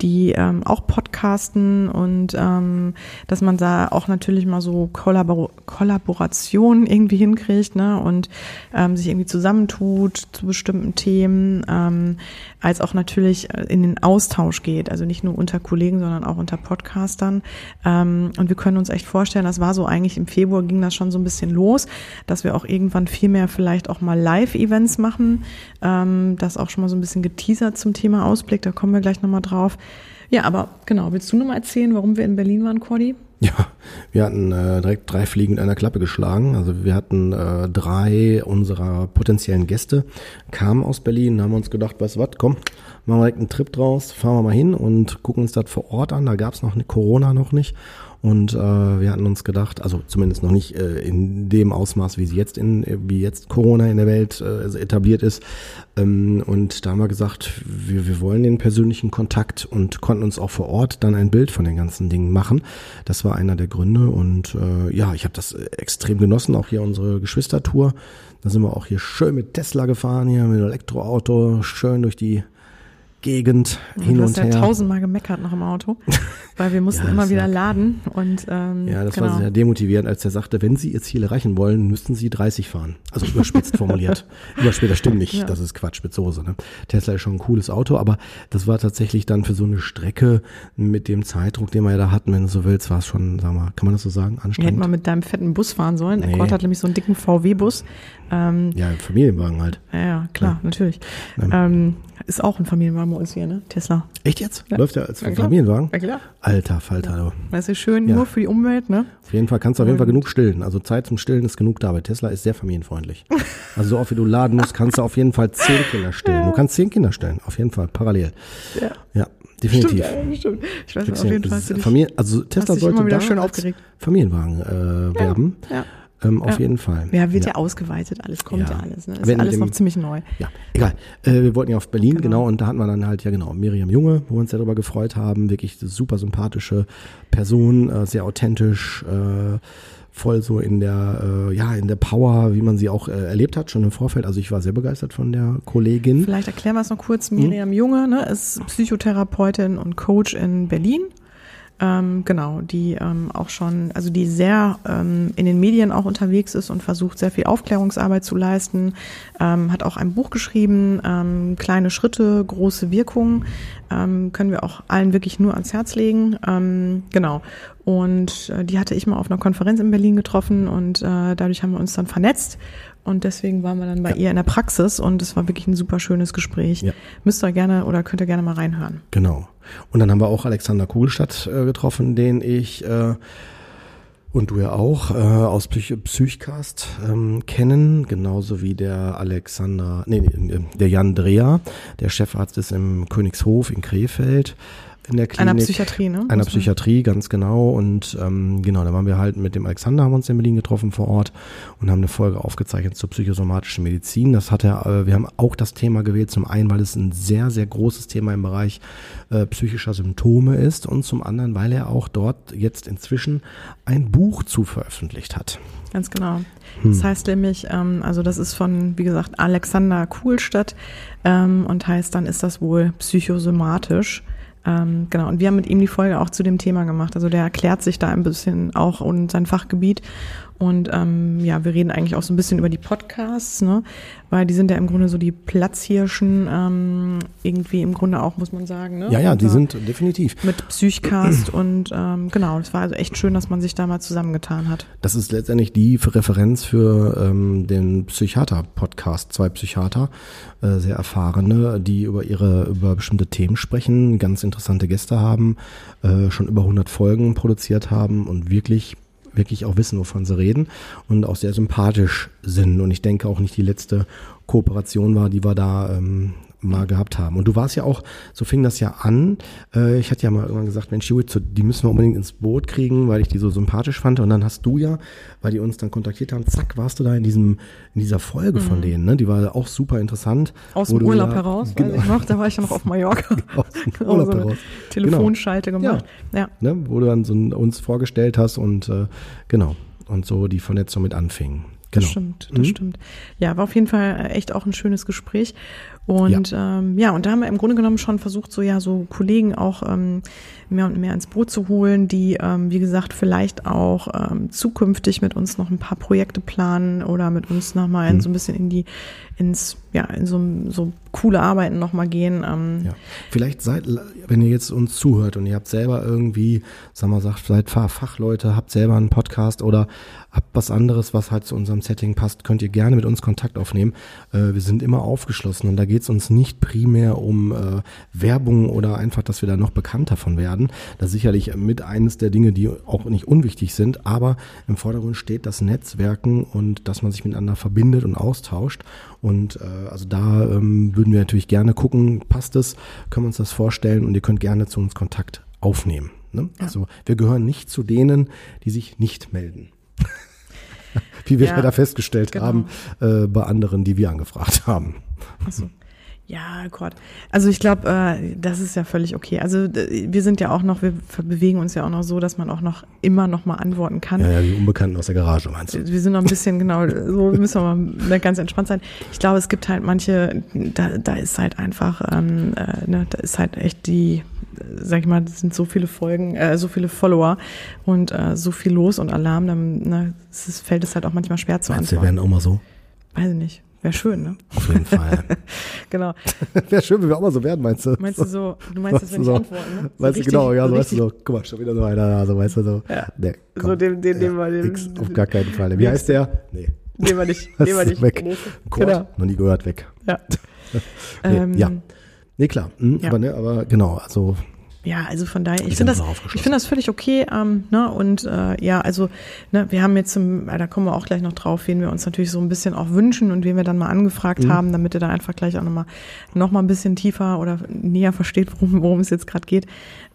S1: die ähm, auch podcasten und ähm, dass man da auch natürlich mal so Kollabor Kollaboration irgendwie hinkriegt ne? und ähm, sich irgendwie zusammentut zu bestimmten Themen, ähm, als auch natürlich äh, in den Austausch geht, also nicht nur unter Kollegen, sondern auch unter Podcastern. Ähm, und wir können uns echt vorstellen, das war so eigentlich im Februar ging das schon so ein bisschen los, dass wir auch irgendwann viel mehr vielleicht auch mal Live-Events machen. Ähm, das auch schon mal so ein bisschen geteasert zum Thema Ausblick, da kommen wir gleich nochmal drauf. Ja, aber genau, willst du nochmal erzählen, warum wir in Berlin waren, Cordy?
S2: Ja, wir hatten äh, direkt drei Fliegen mit einer Klappe geschlagen. Also wir hatten äh, drei unserer potenziellen Gäste, kamen aus Berlin, haben uns gedacht, weißt du was, komm, machen wir direkt einen Trip draus, fahren wir mal hin und gucken uns das vor Ort an. Da gab es noch eine Corona noch nicht. Und äh, wir hatten uns gedacht, also zumindest noch nicht äh, in dem Ausmaß, wie sie jetzt in, wie jetzt Corona in der Welt äh, etabliert ist. Ähm, und da haben wir gesagt, wir, wir wollen den persönlichen Kontakt und konnten uns auch vor Ort dann ein Bild von den ganzen Dingen machen. Das war einer der Gründe. Und äh, ja, ich habe das extrem genossen, auch hier unsere Geschwistertour. Da sind wir auch hier schön mit Tesla gefahren, hier mit Elektroauto, schön durch die Gegend hin und her.
S1: Du hast ja tausendmal gemeckert noch im Auto, weil wir mussten ja, immer wieder laden und ähm,
S2: ja, das genau. war sehr demotivierend, als er sagte, wenn Sie Ihr Ziel erreichen wollen, müssten Sie 30 fahren. Also überspitzt formuliert. überspitzt, das stimmt nicht, ja. das ist Quatsch mit Soße. Ne? Tesla ist schon ein cooles Auto, aber das war tatsächlich dann für so eine Strecke mit dem Zeitdruck, den wir da hatten, wenn du so willst, war es schon, sag mal, kann man das so sagen, anstrengend.
S1: Hätten wir mit deinem fetten Bus fahren sollen. Nee. Kurt hat nämlich so einen dicken VW-Bus.
S2: Ähm, ja, Familienwagen halt.
S1: Ja, ja klar, ja. natürlich. Ähm, ist auch ein Familienwagen bei uns hier, ne? Tesla.
S2: Echt jetzt? Ja. Läuft der als ja, Familienwagen? Ja, klar. Alter Falter. Ja.
S1: Das ist schön, nur für die Umwelt, ne?
S2: Auf jeden Fall kannst du auf jeden Fall genug stillen. Also Zeit zum Stillen ist genug da, weil Tesla ist sehr familienfreundlich. also so oft wie du laden musst, kannst du auf jeden Fall zehn Kinder stillen. Du kannst zehn Kinder stellen, auf jeden Fall, parallel. Ja. Ja. Definitiv.
S1: Stimmt, stimmt. Ich weiß nicht, auf jeden Fall.
S2: Familien, also Tesla sollte
S1: da
S2: schön
S1: aufgeregt.
S2: Familienwagen äh, werben. Ja. Ähm, auf jeden Fall.
S1: Ja, wird ja. ja, ausgeweitet, alles kommt ja, ja alles. Ne? Ist Wenn alles dem, noch ziemlich neu.
S2: Ja, egal. Äh, wir wollten ja auf Berlin, genau. genau. und da hatten wir dann halt, ja genau, Miriam Junge, wo wir uns ja darüber gefreut haben. Wirklich super sympathische Person, äh, sehr authentisch, äh, voll so in der, äh, ja, in der Power, wie man sie auch äh, erlebt hat, schon im Vorfeld. Also ich war sehr begeistert von der Kollegin.
S1: Vielleicht erklären wir es noch kurz. Miriam hm? Junge ne, ist Psychotherapeutin und Coach in Berlin ähm, genau, die ähm, auch schon, also die sehr ähm, in den Medien auch unterwegs ist und versucht, sehr viel Aufklärungsarbeit zu leisten, ähm, hat auch ein Buch geschrieben, ähm, kleine Schritte, große Wirkung, ähm, können wir auch allen wirklich nur ans Herz legen. Ähm, genau. Und äh, die hatte ich mal auf einer Konferenz in Berlin getroffen und äh, dadurch haben wir uns dann vernetzt und deswegen waren wir dann bei ja. ihr in der Praxis und es war wirklich ein super schönes Gespräch. Ja. Müsst ihr gerne oder könnt ihr gerne mal reinhören.
S2: Genau. Und dann haben wir auch Alexander Kugelstadt äh, getroffen, den ich äh, und du ja auch äh, aus Psych Psychcast ähm, kennen, genauso wie der Alexander, nee, nee, der Jan Dreher, der Chefarzt ist im Königshof in Krefeld in der Klinik.
S1: Einer Psychiatrie, ne?
S2: Einer Psychiatrie, ganz genau. Und ähm, genau, da waren wir halt mit dem Alexander, haben uns in Berlin getroffen vor Ort und haben eine Folge aufgezeichnet zur psychosomatischen Medizin. Das hat er, äh, wir haben auch das Thema gewählt, zum einen, weil es ein sehr, sehr großes Thema im Bereich äh, psychischer Symptome ist und zum anderen, weil er auch dort jetzt inzwischen ein Buch zu veröffentlicht hat.
S1: Ganz genau. Hm. Das heißt nämlich, ähm, also das ist von, wie gesagt, Alexander Kuhlstadt ähm, und heißt dann ist das wohl psychosomatisch. Ähm, genau, und wir haben mit ihm die Folge auch zu dem Thema gemacht. Also der erklärt sich da ein bisschen auch und sein Fachgebiet. Und ähm, ja, wir reden eigentlich auch so ein bisschen über die Podcasts, ne? weil die sind ja im Grunde so die Platzhirschen, ähm, irgendwie im Grunde auch, muss man sagen. Ne?
S2: Ja, ja, die sind definitiv.
S1: Mit Psychcast und ähm, genau, es war also echt schön, dass man sich da mal zusammengetan hat.
S2: Das ist letztendlich die Referenz für ähm, den Psychiater-Podcast, zwei Psychiater, äh, sehr erfahrene, die über ihre, über bestimmte Themen sprechen, ganz interessante Gäste haben, äh, schon über 100 Folgen produziert haben und wirklich wirklich auch wissen, wovon sie reden und auch sehr sympathisch sind. Und ich denke auch nicht die letzte Kooperation war, die wir da ähm, mal gehabt haben. Und du warst ja auch, so fing das ja an. Äh, ich hatte ja mal irgendwann gesagt, Mensch, Judith, die müssen wir unbedingt ins Boot kriegen, weil ich die so sympathisch fand. Und dann hast du ja, weil die uns dann kontaktiert haben, zack, warst du da in diesem, in dieser Folge mhm. von denen. Ne? Die war auch super interessant.
S1: Aus dem Urlaub ja, heraus, genau. weiß ich noch, da war ich ja noch auf Mallorca. Aus dem genau, Urlaub so heraus. Telefonschalte genau. gemacht. Ja. ja.
S2: Ne? Wo du dann so uns vorgestellt hast und äh, genau. Und so die Vernetzung mit anfing.
S1: Das
S2: Genau.
S1: stimmt, das stimmt. Ja, war auf jeden Fall echt auch ein schönes Gespräch. Und ja. Ähm, ja, und da haben wir im Grunde genommen schon versucht, so ja, so Kollegen auch ähm, mehr und mehr ins Boot zu holen, die, ähm, wie gesagt, vielleicht auch ähm, zukünftig mit uns noch ein paar Projekte planen oder mit uns nochmal in so ein bisschen in die, ins, ja, in so, so coole Arbeiten nochmal gehen. Ähm,
S2: Ja. Vielleicht seid, wenn ihr jetzt uns zuhört und ihr habt selber irgendwie, sagen wir, sagt, seid Fach- Fachleute, habt selber einen Podcast oder habt was anderes, was halt zu unserem Setting passt, könnt ihr gerne mit uns Kontakt aufnehmen. Äh, wir sind immer aufgeschlossen und da geht es uns nicht primär um äh, Werbung oder einfach, dass wir da noch bekannter von werden. Das ist sicherlich mit eines der Dinge, die auch nicht unwichtig sind, aber im Vordergrund steht das Netzwerken und dass man sich miteinander verbindet und austauscht. Und äh, also da ähm, würden wir natürlich gerne gucken, passt es, können wir uns das vorstellen und ihr könnt gerne zu uns Kontakt aufnehmen. Ne? Also wir gehören nicht zu denen, die sich nicht melden. Wie wir
S1: Ja,
S2: leider festgestellt
S1: genau.
S2: haben äh, bei anderen, die wir angefragt haben.
S1: Achso. Ja, Gott. Also ich glaube, äh, das ist ja völlig okay. Also wir sind ja auch noch, wir bewegen uns ja auch noch so, dass man auch noch immer noch mal antworten kann.
S2: Ja, ja, die Unbekannten aus der Garage meinst du?
S1: Wir sind noch ein bisschen, genau, so müssen wir mal ganz entspannt sein. Ich glaube, es gibt halt manche, da, da ist halt einfach, ähm, äh, ne, da ist halt echt die, sag ich mal, das sind so viele Folgen, äh, so viele Follower und äh, so viel los und Alarm, dann ne, es ist, fällt es halt auch manchmal schwer zu
S2: Meinst du, wir
S1: antworten.
S2: werden auch mal so?
S1: Weiß ich nicht. Wäre schön, ne?
S2: Auf jeden Fall.
S1: Genau.
S2: Wäre schön, wenn wir auch mal so werden, meinst du?
S1: Meinst du so, du meinst das, wenn ich
S2: so,
S1: antworte, ne? So
S2: Weißt du genau, ja, so weißt du so, guck mal, schon wieder so einer, da, so weißt du so.
S1: Ja.
S2: Nee,
S1: So den- den- den mal- den-
S2: nix, auf gar keinen Fall. Wie heißt der? Nee.
S1: Nehmen wir nicht, nehmen wir nicht.
S2: weg. Kurt,
S1: Genau.
S2: noch nie gehört, weg.
S1: Ja.
S2: Nee,
S1: Ähm,
S2: ja. Nee, klar. Hm,
S1: ja.
S2: Aber, ne, aber genau, also
S1: Ja, also von daher, ich finde das, ich finde das völlig okay. Ähm, ne, und äh, ja, also ne, wir haben jetzt, zum, äh, da kommen wir auch gleich noch drauf, wen wir uns natürlich so ein bisschen auch wünschen und wen wir dann mal angefragt
S2: Mhm.
S1: haben, damit ihr da einfach gleich auch nochmal noch mal ein bisschen tiefer oder näher versteht, worum, worum es jetzt gerade geht.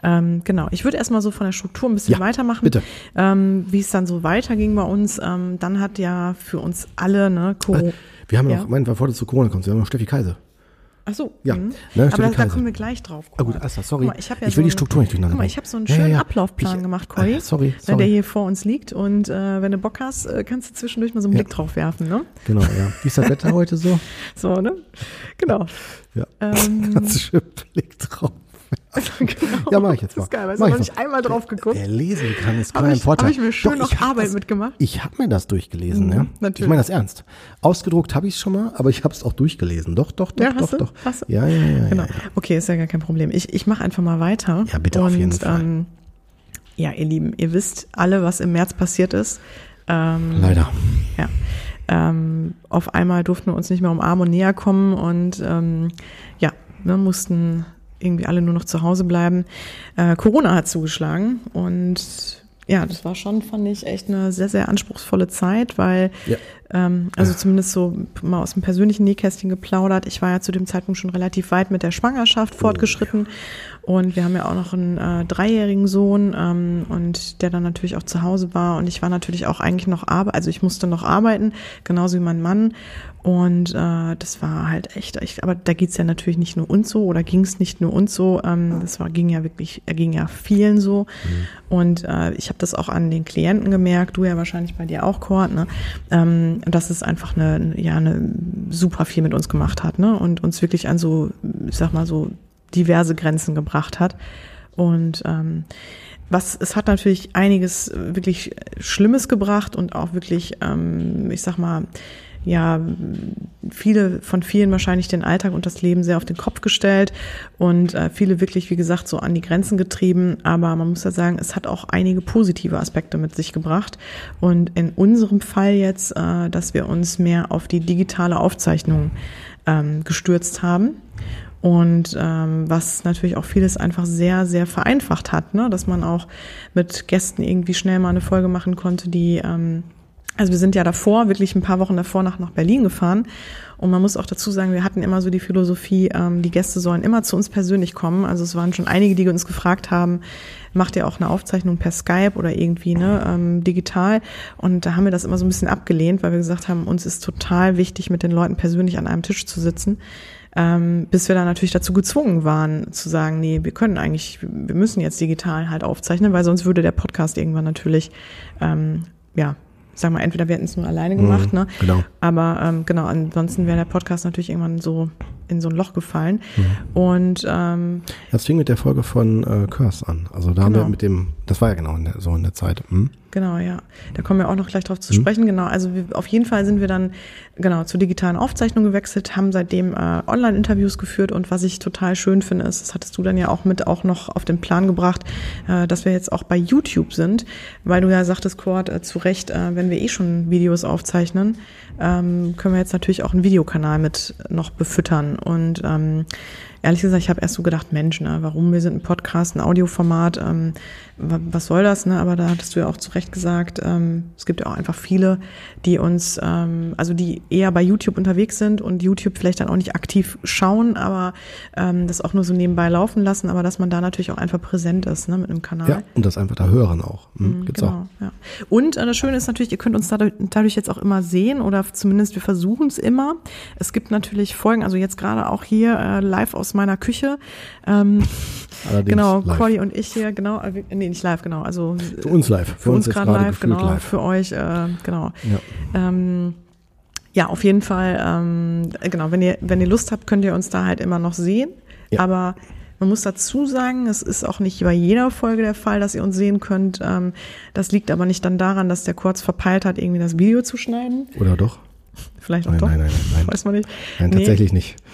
S1: Ähm, genau, ich würde erstmal so von der Struktur ein bisschen
S2: Ja,
S1: weitermachen.
S2: bitte.
S1: Ähm, wie es dann so weiterging bei uns. Ähm, dann hat ja für uns alle, ne, Coro
S2: wir haben Ja. noch, mein, bevor du zu Corona kommst, wir haben noch Steffi Kaiser.
S1: Ach so.
S2: Ja,
S1: mhm.
S2: ne,
S1: Aber da, da kommen wir gleich drauf.
S2: Ah, gut, alles klar, sorry.
S1: Mal, ich ja
S2: Ich will
S1: so
S2: die Struktur nicht durcheinander
S1: Guck mal, ich habe so einen schönen
S2: ja, ja.
S1: Ablaufplan
S2: Ich-
S1: gemacht, Corey.
S2: äh, sorry, sorry.
S1: Der hier vor uns liegt und äh, wenn du Bock hast, äh, kannst du zwischendurch mal so einen Blick drauf werfen, ne?
S2: Genau, ja. Wie ist das Wetter heute so?
S1: So, ne? Genau.
S2: Ja.
S1: Ähm,
S2: Ganz schön Blick drauf.
S1: Genau.
S2: Ja, mach ich jetzt mal.
S1: Das ist geil, du,
S2: ich
S1: noch nicht einmal drauf geguckt.
S2: Wer lesen kann, ist kein
S1: ich-
S2: Vorteil.
S1: hab ich mir schön
S2: Doch,
S1: noch
S2: ich
S1: Arbeit
S2: das,
S1: mitgemacht?
S2: Ich habe mir das durchgelesen,
S1: Mhm,
S2: ja. Ich
S1: natürlich.
S2: meine das ernst. Ausgedruckt habe ich es schon mal, aber ich habe es auch durchgelesen. Doch, doch, doch,
S1: Ja,
S2: doch, doch.
S1: Hast du?
S2: Ja, ja, ja.
S1: Genau.
S2: Ja, ja.
S1: Okay, ist ja gar kein Problem. Ich, ich mache einfach mal weiter.
S2: Ja, bitte,
S1: und,
S2: auf jeden Fall.
S1: Ähm, ja, ihr Lieben, ihr wisst alle, was im März passiert ist. Ähm,
S2: Leider.
S1: Ja. Ähm, auf einmal durften wir uns nicht mehr umarmen und näher kommen und ähm, ja, wir mussten irgendwie alle nur noch zu Hause bleiben. Äh, Corona hat zugeschlagen und ja, das war schon, fand ich, echt eine sehr, sehr anspruchsvolle Zeit, weil,
S2: Ja.
S1: Ähm, also zumindest so mal aus dem persönlichen Nähkästchen geplaudert. Ich war ja zu dem Zeitpunkt schon relativ weit mit der Schwangerschaft fortgeschritten. und wir haben ja auch noch einen äh, dreijährigen Sohn ähm, und der dann natürlich auch zu Hause war. Und ich war natürlich auch eigentlich noch arbeiten, also ich musste noch arbeiten, genauso wie mein Mann. Und äh, das war halt echt, echt aber da geht's ja natürlich nicht nur uns so oder ging's nicht nur uns so, ähm, das war, ging ja wirklich, er ging ja vielen so. Und äh, ich habe das auch an den Klienten gemerkt, du ja wahrscheinlich bei dir auch, Kurt, ne? ähm, dass es einfach eine, ja, eine super viel mit uns gemacht hat ne? und uns wirklich an so, ich sag mal so diverse Grenzen gebracht hat. Und ähm, was es hat natürlich einiges wirklich Schlimmes gebracht und auch wirklich, ähm, ich sag mal, ja, viele von vielen wahrscheinlich den Alltag und das Leben sehr auf den Kopf gestellt und äh, viele wirklich, wie gesagt, so an die Grenzen getrieben. Aber man muss ja sagen, es hat auch einige positive Aspekte mit sich gebracht. Und in unserem Fall jetzt, äh, dass wir uns mehr auf die digitale Aufzeichnung ähm, gestürzt haben. Und ähm, was natürlich auch vieles einfach sehr, sehr vereinfacht hat, ne? dass man auch mit Gästen irgendwie schnell mal eine Folge machen konnte, die, ähm, also wir sind ja davor, wirklich ein paar Wochen davor nach, nach Berlin gefahren. Und man muss auch dazu sagen, wir hatten immer so die Philosophie, ähm, die Gäste sollen immer zu uns persönlich kommen. Also es waren schon einige, die uns gefragt haben, macht ihr auch eine Aufzeichnung per Skype oder irgendwie ne, ähm, digital? Und da haben wir das immer so ein bisschen abgelehnt, weil wir gesagt haben, uns ist total wichtig, mit den Leuten persönlich an einem Tisch zu sitzen ähm, bis wir dann natürlich dazu gezwungen waren, zu sagen, nee, wir können eigentlich, wir müssen jetzt digital halt aufzeichnen, weil sonst würde der Podcast irgendwann natürlich, ähm, ja, sag mal, entweder wir hätten es nur alleine gemacht,
S2: Mhm,
S1: ne?
S2: genau.
S1: Aber ähm, genau, ansonsten wäre der Podcast natürlich irgendwann so in so ein Loch gefallen.
S2: Mhm.
S1: Und ähm,
S2: Das fing mit der Folge von äh, Curse an. Also da haben
S1: Genau.
S2: wir mit dem, das war ja genau in der, so in der Zeit. Hm?
S1: Genau, ja. Da kommen wir auch noch gleich drauf
S2: Mhm.
S1: zu sprechen. Genau, also wir, auf jeden Fall sind wir dann genau zur digitalen Aufzeichnung gewechselt, haben seitdem äh, Online-Interviews geführt und was ich total schön finde, ist, das hattest du dann ja auch mit auch noch auf den Plan gebracht, äh, dass wir jetzt auch bei YouTube sind, weil du ja sagtest, Kurt, äh, zu Recht, äh, wenn wir eh schon Videos aufzeichnen, ähm, können wir jetzt natürlich auch einen Videokanal mit noch befüttern und ähm, ehrlich gesagt, ich habe erst so gedacht, Mensch, ne, warum wir sind ein Podcast, ein Audioformat, ähm, wa- was soll das, ne? Aber da hattest du ja auch zu Recht gesagt, ähm, es gibt ja auch einfach viele, die uns, ähm, also die eher bei YouTube unterwegs sind und YouTube vielleicht dann auch nicht aktiv schauen, aber ähm, das auch nur so nebenbei laufen lassen, aber dass man da natürlich auch einfach präsent ist, ne, mit einem Kanal.
S2: Ja, und das einfach da hören auch. Hm?
S1: Mhm,
S2: Gibt's auch.
S1: genau, ja. Und äh, das Schöne ist natürlich, ihr könnt uns dadurch, dadurch jetzt auch immer sehen oder zumindest wir versuchen es immer. Es gibt natürlich Folgen, also jetzt gerade auch hier äh, live aus meiner Küche. Ähm,
S2: Allerdings
S1: genau,
S2: live.
S1: Cordy und ich hier, genau, äh, nee, nicht live, genau, also
S2: Für uns live.
S1: für uns
S2: jetzt
S1: gerade live, genau,
S2: live.
S1: für euch, äh, genau.
S2: Ja.
S1: Ähm, ja, auf jeden Fall, ähm, genau, wenn ihr, wenn ihr Lust habt, könnt ihr uns da halt immer noch sehen.
S2: Ja.
S1: Aber man muss dazu sagen, es ist auch nicht bei jeder Folge der Fall, dass ihr uns sehen könnt. Ähm, das liegt aber nicht dann daran, dass der kurz verpeilt hat, irgendwie das Video zu schneiden.
S2: Oder doch?
S1: Vielleicht auch
S2: Nein,
S1: doch.
S2: nein, nein, nein.
S1: Weiß man nicht.
S2: Nein,
S1: Nee,
S2: tatsächlich nicht.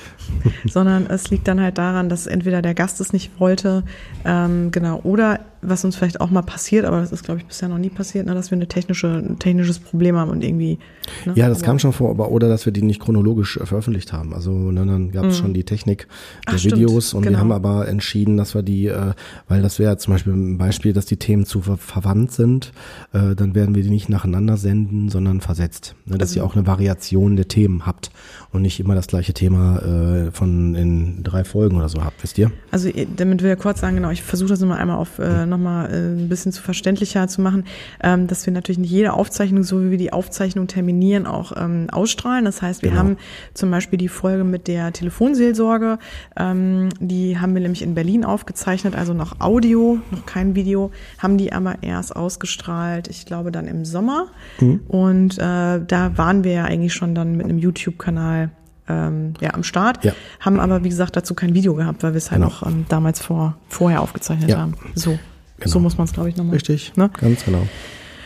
S1: sondern es liegt dann halt daran, dass entweder der Gast es nicht wollte, ähm, genau, oder was uns vielleicht auch mal passiert, aber das ist, glaube ich, bisher noch nie passiert, ne, dass wir eine technische, ein technisches Problem haben und irgendwie. Ne,
S2: Ja, das
S1: aber-
S2: kam schon vor, aber oder dass wir die nicht chronologisch äh, veröffentlicht haben. Also ne, dann gab es schon die Technik der
S1: Mhm. Ach, stimmt,
S2: Videos und wir
S1: genau.
S2: haben aber entschieden, dass wir die, äh, weil das wäre zum Beispiel ein Beispiel, dass die Themen zu ver verwandt sind, äh, dann werden wir die nicht nacheinander senden, sondern versetzt. Ne, dass
S1: Also
S2: ihr auch eine Variation der Themen habt und nicht immer das gleiche Thema äh, von in drei Folgen oder so habt, wisst ihr?
S1: Also ihr- damit will ich kurz sagen, genau, ich versuche das immer einmal auf äh, nochmal äh, ein bisschen zu verständlicher zu machen, ähm, dass wir natürlich nicht jede Aufzeichnung, so wie wir die Aufzeichnung terminieren, auch ähm, ausstrahlen. Das heißt, wir
S2: Genau.
S1: haben zum Beispiel die Folge mit der Telefonseelsorge, ähm, die haben wir nämlich in Berlin aufgezeichnet, also noch Audio, noch kein Video, haben die aber erst ausgestrahlt, ich glaube dann im Sommer.
S2: Mhm.
S1: Und äh, da waren wir ja eigentlich schon dann mit einem YouTube-Kanal ähm, ja, am Start,
S2: Ja.
S1: haben aber wie gesagt dazu kein Video gehabt, weil wir es halt
S2: Genau.
S1: auch ähm, damals vor, vorher aufgezeichnet
S2: Ja.
S1: haben. So,
S2: Genau.
S1: so muss man es glaube ich nochmal.
S2: Richtig,
S1: Ne?
S2: ganz genau.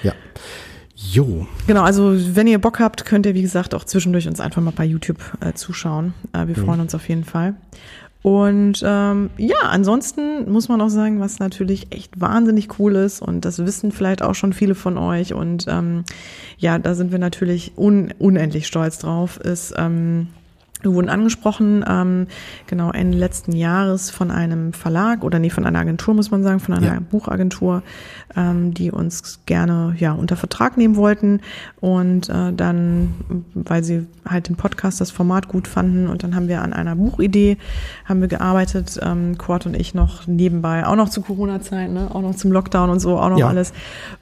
S2: Ja. Jo,
S1: Genau, also wenn ihr Bock habt, könnt ihr wie gesagt auch zwischendurch uns einfach mal bei YouTube äh, zuschauen. Äh, wir freuen uns auf jeden Fall. Und ähm, ja, ansonsten muss man auch sagen, was natürlich echt wahnsinnig cool ist und das wissen vielleicht auch schon viele von euch und ähm, ja, da sind wir natürlich un unendlich stolz drauf, ist ähm, wir wurden angesprochen, ähm, genau Ende letzten Jahres von einem Verlag oder nee, von einer Agentur, muss man sagen, von einer
S2: Ja.
S1: Buchagentur, ähm, die uns gerne ja unter Vertrag nehmen wollten. Und äh, dann, weil sie halt den Podcast, das Format gut fanden, und dann haben wir an einer Buchidee haben wir gearbeitet, ähm, Quad und ich noch nebenbei, auch noch zu Corona-Zeiten, ne? auch noch zum Lockdown und so, auch noch
S2: Ja.
S1: alles.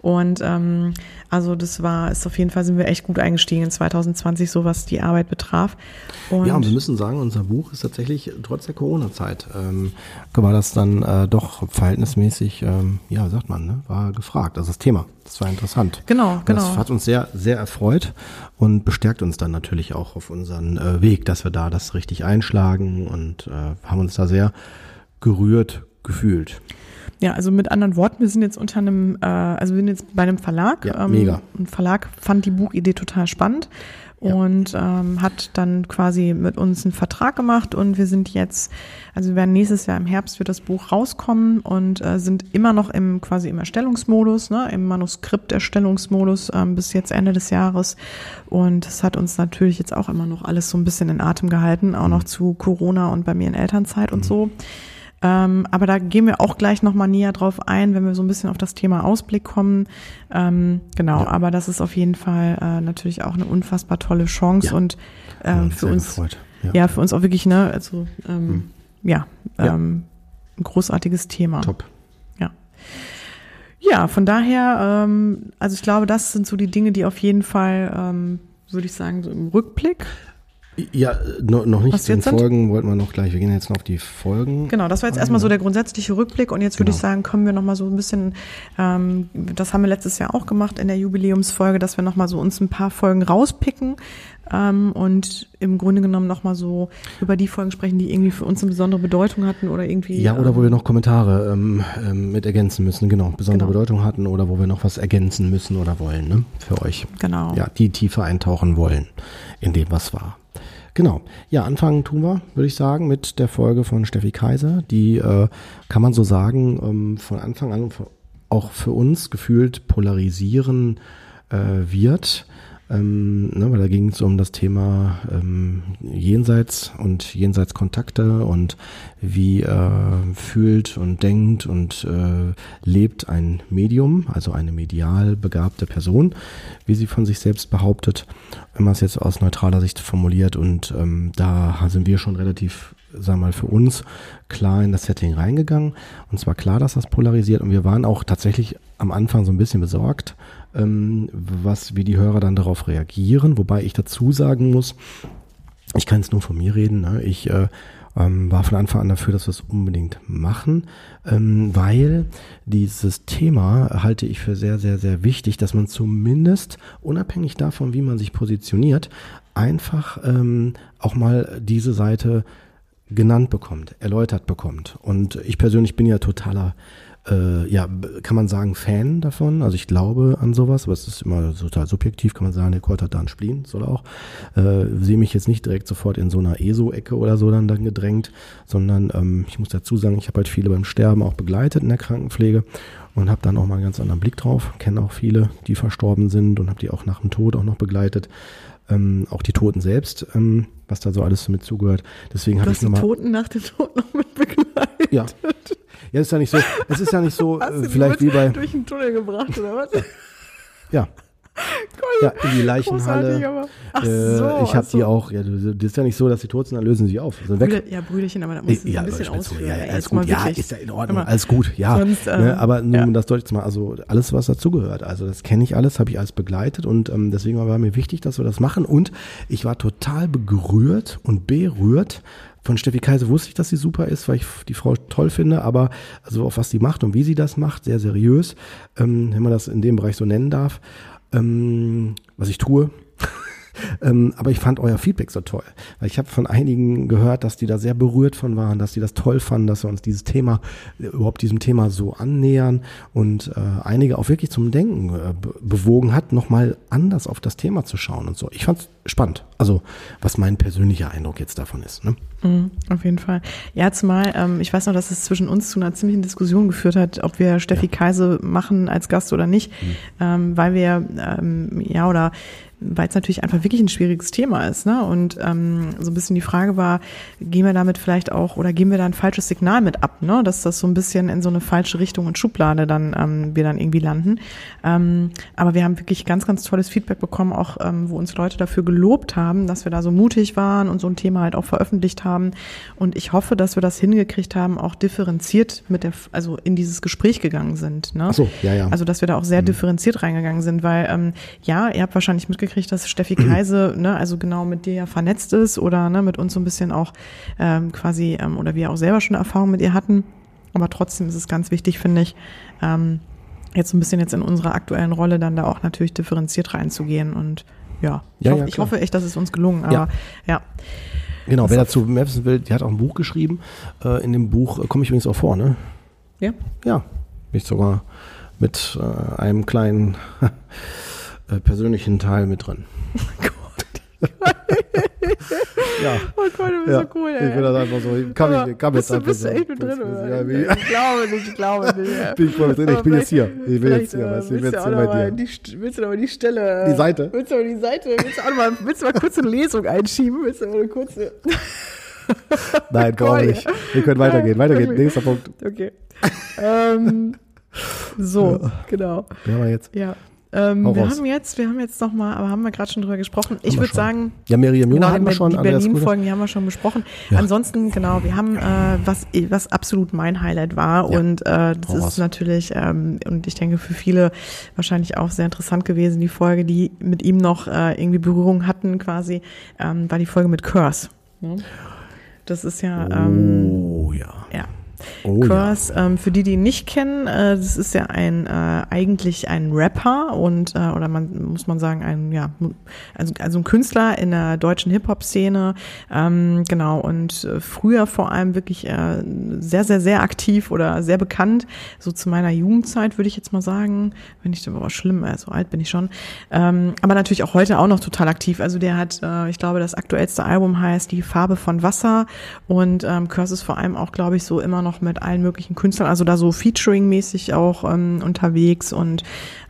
S1: Und ähm, also das war, ist auf jeden Fall sind wir echt gut eingestiegen in 2020, so was die Arbeit betraf. Und
S2: Ja, und wir müssen sagen, unser Buch ist tatsächlich trotz der Corona-Zeit, ähm, war das dann äh, doch verhältnismäßig, ähm, ja, sagt man, ne, war gefragt. Also das Thema, das war interessant.
S1: Genau, genau.
S2: Das hat uns sehr, sehr erfreut und bestärkt uns dann natürlich auch auf unseren äh, Weg, dass wir da das richtig einschlagen und äh, haben uns da sehr gerührt gefühlt.
S1: Ja, also mit anderen Worten, wir sind jetzt unter einem, äh, also wir sind jetzt bei einem Verlag.
S2: Ja, mega.
S1: Ein Verlag fand die Buchidee total spannend
S2: Ja.
S1: und ähm, hat dann quasi mit uns einen Vertrag gemacht und wir sind jetzt, also wir werden nächstes Jahr im Herbst wird das Buch rauskommen und äh, sind immer noch im quasi im Erstellungsmodus, ne, im Manuskripterstellungsmodus ähm, bis jetzt Ende des Jahres und es hat uns natürlich jetzt auch immer noch alles so ein bisschen in Atem gehalten, auch noch zu Corona und bei mir in Elternzeit und so. Ähm, aber da gehen wir auch gleich nochmal näher drauf ein, wenn wir so ein bisschen auf das Thema Ausblick kommen. Ähm, genau, aber das ist auf jeden Fall äh, natürlich auch eine unfassbar tolle Chance
S2: Ja.
S1: und ähm, für uns,
S2: gefreut.
S1: ja. für uns auch wirklich, ne, also ja,
S2: Ja.
S1: ähm, ein großartiges Thema.
S2: Top.
S1: Ja. Ja, von daher, ähm, also ich glaube, das sind so die Dinge, die auf jeden Fall, ähm, würde ich sagen, so im Rückblick
S2: Ja, no, noch nicht
S1: Was
S2: zu den
S1: jetzt sind?
S2: Folgen, wollten wir noch gleich. Wir gehen jetzt noch auf die Folgen.
S1: Genau, das war jetzt erstmal so der grundsätzliche Rückblick und jetzt würde
S2: Genau.
S1: ich sagen, kommen wir nochmal so ein bisschen, ähm, das haben wir letztes Jahr auch gemacht in der Jubiläumsfolge, dass wir nochmal so uns ein paar Folgen rauspicken ähm, und im Grunde genommen nochmal so über die Folgen sprechen, die irgendwie für uns eine besondere Bedeutung hatten oder irgendwie.
S2: Ja, oder wo
S1: ähm,
S2: wir noch Kommentare ähm, ähm, mit ergänzen müssen, genau, besondere
S1: Genau.
S2: Bedeutung hatten oder wo wir noch was ergänzen müssen oder wollen, ne, für euch.
S1: Genau.
S2: Ja, die tiefer eintauchen wollen in dem, was war. Genau. Ja, anfangen tun wir, würde ich sagen, mit der Folge von Steffi Kaiser, die, äh, kann man so sagen, ähm, von Anfang an auch für uns gefühlt polarisieren äh, wird. Ähm, ne, weil da ging es um das Thema ähm, Jenseits und Jenseitskontakte und wie äh, fühlt und denkt und äh, lebt ein Medium, also eine medial begabte Person, wie sie von sich selbst behauptet, wenn man es jetzt aus neutraler Sicht formuliert. Und ähm, da sind wir schon relativ, sagen wir mal, für uns klar in das Setting reingegangen. Und zwar klar, dass das polarisiert. Und wir waren auch tatsächlich am Anfang so ein bisschen besorgt, ähm, was, wie die Hörer dann darauf reagieren. Wobei ich dazu sagen muss, ich kann es nur von mir reden. Ne? Ich äh, ähm, war von Anfang an dafür, dass wir es unbedingt machen, ähm, weil dieses Thema halte ich für sehr, sehr, sehr wichtig, dass man zumindest unabhängig davon, wie man sich positioniert, einfach ähm, auch mal diese Seite genannt bekommt, erläutert bekommt. Und ich persönlich bin ja totaler äh, ja, kann man sagen, Fan davon. Also ich glaube an sowas, aber es ist immer total subjektiv, kann man sagen, der Kurt hat da einen Spleen, soll er auch. Äh, sehe mich jetzt nicht direkt sofort in so einer ESO-Ecke oder so dann, dann gedrängt, sondern ähm, ich muss dazu sagen, ich habe halt viele beim Sterben auch begleitet in der Krankenpflege und habe dann auch mal einen ganz anderen Blick drauf. Kenne auch viele, die verstorben sind und habe die auch nach dem Tod auch noch begleitet. Ähm, auch die Toten selbst, ähm, was da so alles mit zugehört. Deswegen habe ich
S1: die
S2: nochmal.
S1: Toten nach dem Tod noch mit begleitet.
S2: Ja. Ja, ist ja nicht so, es ist ja nicht so,
S1: Hast
S2: äh, vielleicht wie bei,
S1: durch den Tunnel gebracht oder was?
S2: ja, ja, in die Leichenhalle.
S1: Ach
S2: Äh,
S1: so.
S2: ich habe
S1: so.
S2: die auch, ja, das ist ja nicht so, dass die tot sind, dann lösen sie auf. Sind weg.
S1: Brüder, ja, Brüderchen, aber da muss ich
S2: ja,
S1: ein bisschen ausführen.
S2: ja, alles
S1: mal
S2: gut, ja, ist ja in Ordnung, alles gut, ja.
S1: Sonst, ähm,
S2: ne, aber nur
S1: ja.
S2: um das deutlich zu machen, also alles, was dazugehört, also das kenne ich alles, habe ich alles begleitet und ähm, deswegen war mir wichtig, dass wir das machen und ich war total berührt und berührt. Von Steffi Kaiser wusste ich, dass sie super ist, weil ich die Frau toll finde, aber also auf was sie macht und wie sie das macht, sehr seriös, ähm, wenn man das in dem Bereich so nennen darf, ähm, was ich tue. Ähm, aber ich fand euer Feedback so toll, weil ich habe von einigen gehört, dass die da sehr berührt von waren, dass die das toll fanden, dass wir uns dieses Thema, äh, überhaupt diesem Thema so annähern und äh, einige auch wirklich zum Denken äh, be- bewogen hat, nochmal anders auf das Thema zu schauen und so. Ich fand's spannend, also was mein persönlicher Eindruck jetzt davon ist. Ne?
S1: Mhm, auf jeden Fall. Ja, zumal, ähm, ich weiß noch, dass es zwischen uns zu einer ziemlichen Diskussion geführt hat, ob wir Steffi Kaiser machen als Gast oder nicht, ähm, weil wir, ähm, ja, oder weil es natürlich einfach wirklich ein schwieriges Thema ist, ne? Und ähm, so ein bisschen die Frage war, gehen wir damit vielleicht auch oder geben wir da ein falsches Signal mit ab, ne? Dass das so ein bisschen in so eine falsche Richtung und Schublade dann ähm, wir dann irgendwie landen. Ähm, aber wir haben wirklich ganz, ganz tolles Feedback bekommen, auch ähm, wo uns Leute dafür gelobt haben, dass wir da so mutig waren und so ein Thema halt auch veröffentlicht haben. Und ich hoffe, dass wir das hingekriegt haben, auch differenziert mit der, also in dieses Gespräch gegangen sind. Ne?
S2: Ach so, ja, ja.
S1: Also dass wir da auch sehr differenziert reingegangen sind, weil ähm, ja, ihr habt wahrscheinlich mitgekriegt, dass Steffi Keise, ne, also genau mit dir ja vernetzt ist oder ne, mit uns so ein bisschen auch ähm, quasi ähm, oder wir auch selber schon Erfahrung mit ihr hatten. Aber trotzdem ist es ganz wichtig, finde ich, ähm, jetzt so ein bisschen jetzt in unserer aktuellen Rolle dann da auch natürlich differenziert reinzugehen und ja, ich,
S2: Ja,
S1: hoffe,
S2: ja,
S1: ich hoffe echt, dass es uns gelungen, aber
S2: Ja.
S1: ja.
S2: Genau,
S1: Das
S2: wer dazu mehr wissen will, die hat auch ein Buch geschrieben. Äh, in dem Buch äh, komme ich übrigens auch vor, ne?
S1: Ja.
S2: Ja, bin ich sogar mit äh, einem kleinen äh, persönlichen Teil mit drin. ja.
S1: Oh Gott, du bist
S2: Ja,
S1: so cool, ey.
S2: ich will das einfach so,
S1: Aber
S2: ich, kam
S1: bist
S2: jetzt
S1: du, bist du
S2: einfach
S1: echt mit drin? Oder?
S2: Ja,
S1: ich glaube nicht, ich glaube nicht. ja.
S2: bin ich voll mit drin, ich bin jetzt hier. Ich bin jetzt hier,
S1: äh,
S2: weißt du, ich bin
S1: willst
S2: jetzt
S1: du
S2: hier bei dir.
S1: die St- Willst du noch mal die Stelle?
S2: Die Seite?
S1: Willst du mal die Seite? Willst du auch noch mal, willst du mal kurz eine Lesung einschieben? Willst du mal eine kurze.
S2: Nein, gar
S1: Cool.
S2: nicht. Wir können weitergehen, weitergehen. Nächster Punkt.
S1: Okay. ähm, so, genau.
S2: Wer haben wir jetzt?
S1: Ja. Ähm, wir
S2: raus.
S1: haben jetzt, wir haben jetzt noch mal, aber haben wir gerade schon drüber gesprochen. Ich würde sagen,
S2: Ja, Miriam
S1: genau,
S2: hatten wir
S1: die,
S2: schon,
S1: die. Berlin-Folgen, die haben wir schon besprochen.
S2: Ja.
S1: Ansonsten, genau, wir haben, äh, was, was absolut mein Highlight war
S2: Ja.
S1: und äh, das
S2: Hau
S1: ist
S2: raus.
S1: natürlich, ähm, und ich denke für viele wahrscheinlich auch sehr interessant gewesen, die Folge, die mit ihm noch äh, irgendwie Berührung hatten quasi, ähm, war die Folge mit Curse. Das ist ja, ähm,
S2: oh ja.
S1: ja,
S2: Oh ja.
S1: Curse, ähm, für die, die ihn nicht kennen, äh, das ist ja ein äh, eigentlich ein Rapper und äh, oder man muss man sagen ein ja also, also ein Künstler in der deutschen Hip Hop Szene ähm, genau und äh, früher vor allem wirklich äh, sehr sehr sehr aktiv oder sehr bekannt so zu meiner Jugendzeit würde ich jetzt mal sagen. Wenn ich aber schlimm äh, so alt bin ich schon. Ähm, aber natürlich auch heute auch noch total aktiv. Also der hat äh, ich glaube das aktuellste Album heißt die Farbe von Wasser. Und ähm, Curse ist vor allem auch glaube ich so immer noch mit allen möglichen Künstlern also da so Featuring-mäßig auch ähm, unterwegs und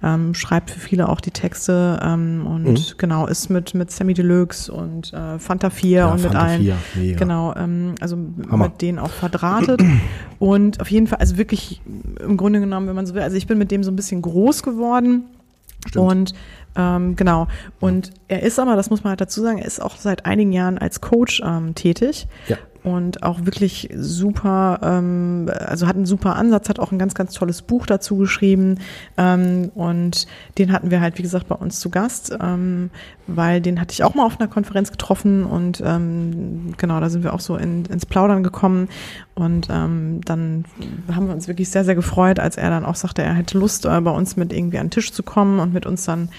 S1: ähm, schreibt für viele auch die Texte ähm, und
S2: Mhm.
S1: genau ist mit mit Sammy Deluxe und äh, Fanta 4
S2: Ja,
S1: und mit
S2: Fanta
S1: allen
S2: 4, mega.
S1: genau ähm, also
S2: Hammer.
S1: mit denen auch verdrahtet und auf jeden Fall also wirklich im Grunde genommen wenn man so will also ich bin mit dem so ein bisschen groß geworden
S2: Stimmt.
S1: und ähm, genau. Und er ist aber, das muss man halt dazu sagen, er ist auch seit einigen Jahren als Coach ähm, tätig.
S2: Ja.
S1: Und auch wirklich super, ähm, also hat einen super Ansatz, hat auch ein ganz, ganz tolles Buch dazu geschrieben. Ähm, und den hatten wir halt, wie gesagt, bei uns zu Gast, ähm, weil den hatte ich auch mal auf einer Konferenz getroffen und ähm, genau, da sind wir auch so in, ins Plaudern gekommen. Und ähm, dann haben wir uns wirklich sehr, sehr gefreut, als er dann auch sagte, er hätte Lust, äh, bei uns mit irgendwie an den Tisch zu kommen und mit uns dann,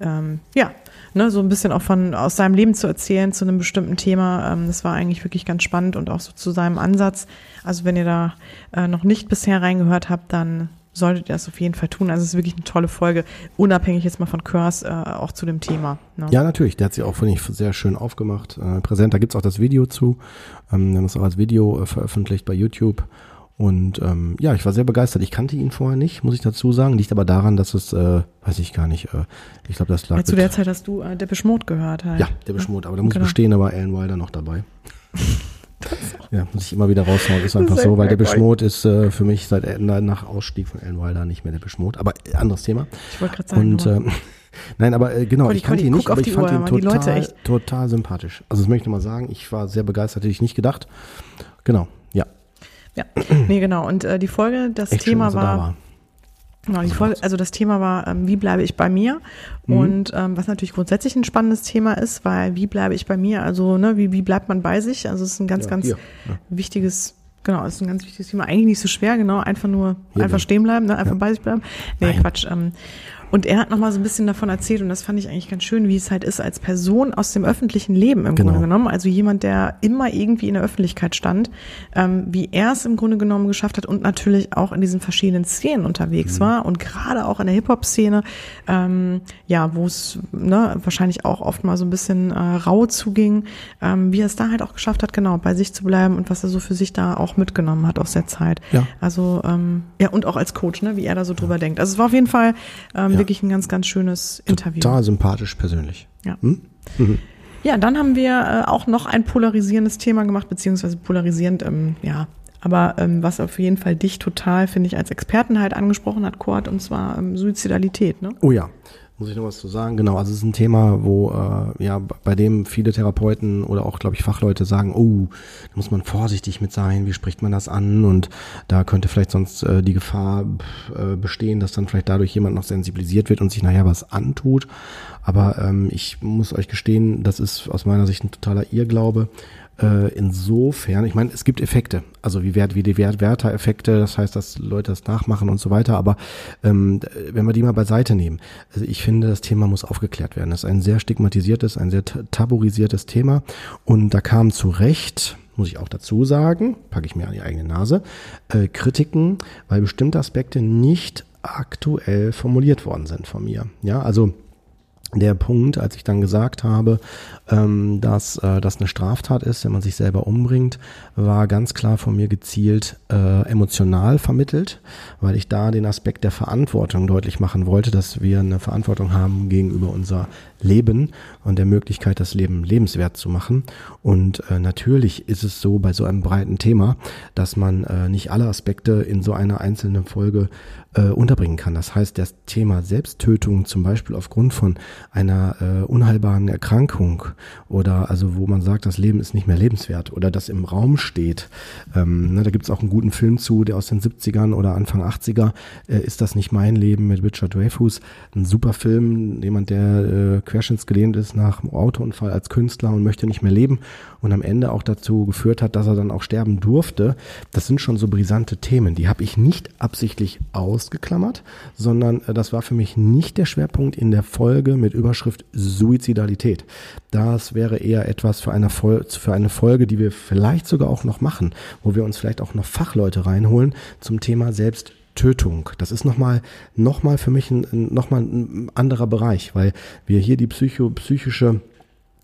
S1: ähm, ja, ne, so ein bisschen auch von aus seinem Leben zu erzählen zu einem bestimmten Thema. Ähm, das war eigentlich wirklich ganz spannend und auch so zu seinem Ansatz. Also wenn ihr da äh, noch nicht bisher reingehört habt, dann solltet ihr das auf jeden Fall tun. Also es ist wirklich eine tolle Folge, unabhängig jetzt mal von Curse, äh, auch zu dem Thema. Ne?
S2: Ja, natürlich. Der hat sie auch, finde ich, sehr schön aufgemacht. Äh, präsent. Da gibt's auch das Video zu. Ähm, wir haben es auch als Video äh, veröffentlicht bei YouTube. Und ähm, ja, ich war sehr begeistert. Ich kannte ihn vorher nicht, muss ich dazu sagen. Liegt aber daran, dass es, äh, weiß ich gar nicht, äh, ich glaube, das lag
S1: Ja, zu der Zeit hast du äh, Depeche Mode gehört halt.
S2: Ja, der Beschmut, aber da muss
S1: Genau.
S2: bestehen, aber Alan Wilder noch dabei. Ja, muss ich immer wieder raushauen, ist einfach
S1: ist
S2: so, weil der
S1: merkwürdig.
S2: Beschmut ist äh, für mich seit äh, nach Ausstieg von Alan Wilder nicht mehr der Beschmut, aber äh, anderes Thema.
S1: Ich wollte gerade sagen,
S2: Und ähm, nein, aber äh, genau, ich kannte ihn nicht, aber ich fand
S1: Uhr,
S2: ihn total,
S1: echt.
S2: total sympathisch. Also das möchte ich mal sagen, ich war sehr begeistert, hätte ich nicht gedacht. Genau,
S1: ja. nee, genau. Und äh, die Folge, das
S2: Echt schön,
S1: Thema
S2: da
S1: war. Genau, die Folge, also das Thema war, ähm, wie bleibe ich bei mir?
S2: Mhm.
S1: Und ähm, was natürlich grundsätzlich ein spannendes Thema ist, weil wie bleibe ich bei mir? Also, ne, wie, wie bleibt man bei sich? Also es ist ein ganz,
S2: Ja,
S1: ganz
S2: ja.
S1: wichtiges, genau, es ist ein ganz wichtiges Thema. Eigentlich nicht so schwer, genau, einfach nur
S2: Hier
S1: einfach
S2: bin.
S1: stehen bleiben, ne, einfach
S2: Ja.
S1: bei sich bleiben. Nee,
S2: Nein.
S1: Quatsch. Ähm, und er hat nochmal so ein bisschen davon erzählt, und das fand ich eigentlich ganz schön, wie es halt ist als Person aus dem öffentlichen Leben im
S2: Genau.
S1: Grunde genommen. Also jemand, der immer irgendwie in der Öffentlichkeit stand, ähm, wie er es im Grunde genommen geschafft hat und natürlich auch in diesen verschiedenen Szenen unterwegs war und gerade auch in der Hip-Hop-Szene, ähm, ja, wo es ne, wahrscheinlich auch oft mal so ein bisschen äh, rau zuging, ähm, wie er es da halt auch geschafft hat, genau, bei sich zu bleiben und was er so für sich da auch mitgenommen hat aus der Zeit.
S2: Ja.
S1: Also, ähm, ja, und auch als Coach, ne, wie er da so drüber denkt. Also es war auf jeden Fall ähm,
S2: Ja.
S1: Wirklich ein ganz, ganz schönes Interview.
S2: Total sympathisch persönlich.
S1: Ja.
S2: Hm?
S1: Ja, dann haben wir äh, auch noch ein polarisierendes Thema gemacht, beziehungsweise polarisierend, ähm, ja, aber ähm, was auf jeden Fall dich total, finde ich, als Experten halt angesprochen hat, Kurt, und zwar ähm, Suizidalität, ne?
S2: Oh ja, muss ich noch was zu sagen? Genau, also es ist ein Thema, wo äh, ja bei dem viele Therapeuten oder auch glaube ich Fachleute sagen, oh, da muss man vorsichtig mit sein. Wie spricht man das an? Und da könnte vielleicht sonst äh, die Gefahr äh, bestehen, dass dann vielleicht dadurch jemand noch sensibilisiert wird und sich nachher was antut. Aber ähm, ich muss euch gestehen, das ist aus meiner Sicht ein totaler Irrglaube. Äh, insofern, ich meine, es gibt Effekte, also wie Wert, wie die Wert, Werter-Effekte, das heißt, dass Leute das nachmachen und so weiter, aber ähm, wenn wir die mal beiseite nehmen, also ich finde, das Thema muss aufgeklärt werden. Das ist ein sehr stigmatisiertes, ein sehr ta- tabuisiertes Thema und da kam zu Recht, muss ich auch dazu sagen, packe ich mir an die eigene Nase, äh, Kritiken, weil bestimmte Aspekte nicht aktuell formuliert worden sind von mir. Ja, also der Punkt, als ich dann gesagt habe, ähm, dass äh, das eine Straftat ist, wenn man sich selber umbringt, war ganz klar von mir gezielt äh, emotional vermittelt, weil ich da den Aspekt der Verantwortung deutlich machen wollte, dass wir eine Verantwortung haben gegenüber unser Leben und der Möglichkeit, das Leben lebenswert zu machen. Und äh, natürlich ist es so bei so einem breiten Thema, dass man äh, nicht alle Aspekte in so einer einzelnen Folge äh, unterbringen kann. Das heißt, das Thema Selbsttötung zum Beispiel aufgrund von einer äh, unheilbaren Erkrankung oder also wo man sagt, das Leben ist nicht mehr lebenswert oder das im Raum steht. Ähm, ne, da gibt es auch einen guten Film zu, der aus den 70ern oder Anfang 80er, äh, ist das nicht mein Leben mit Richard Dreyfuss. Ein super Film, jemand, der äh, querschnittsgelähmt ist nach einem Autounfall als Künstler und möchte nicht mehr leben und am Ende auch dazu geführt hat, dass er dann auch sterben durfte. Das sind schon so brisante Themen, die habe ich nicht absichtlich ausgeklammert, sondern äh, das war für mich nicht der Schwerpunkt in der Folge mit Überschrift Suizidalität. Das wäre eher etwas für eine, Fol für eine Folge, die wir vielleicht sogar auch noch machen, wo wir uns vielleicht auch noch Fachleute reinholen zum Thema Selbst Tötung. Das ist nochmal noch mal für mich ein, noch mal ein anderer Bereich, weil wir hier die psycho, psychische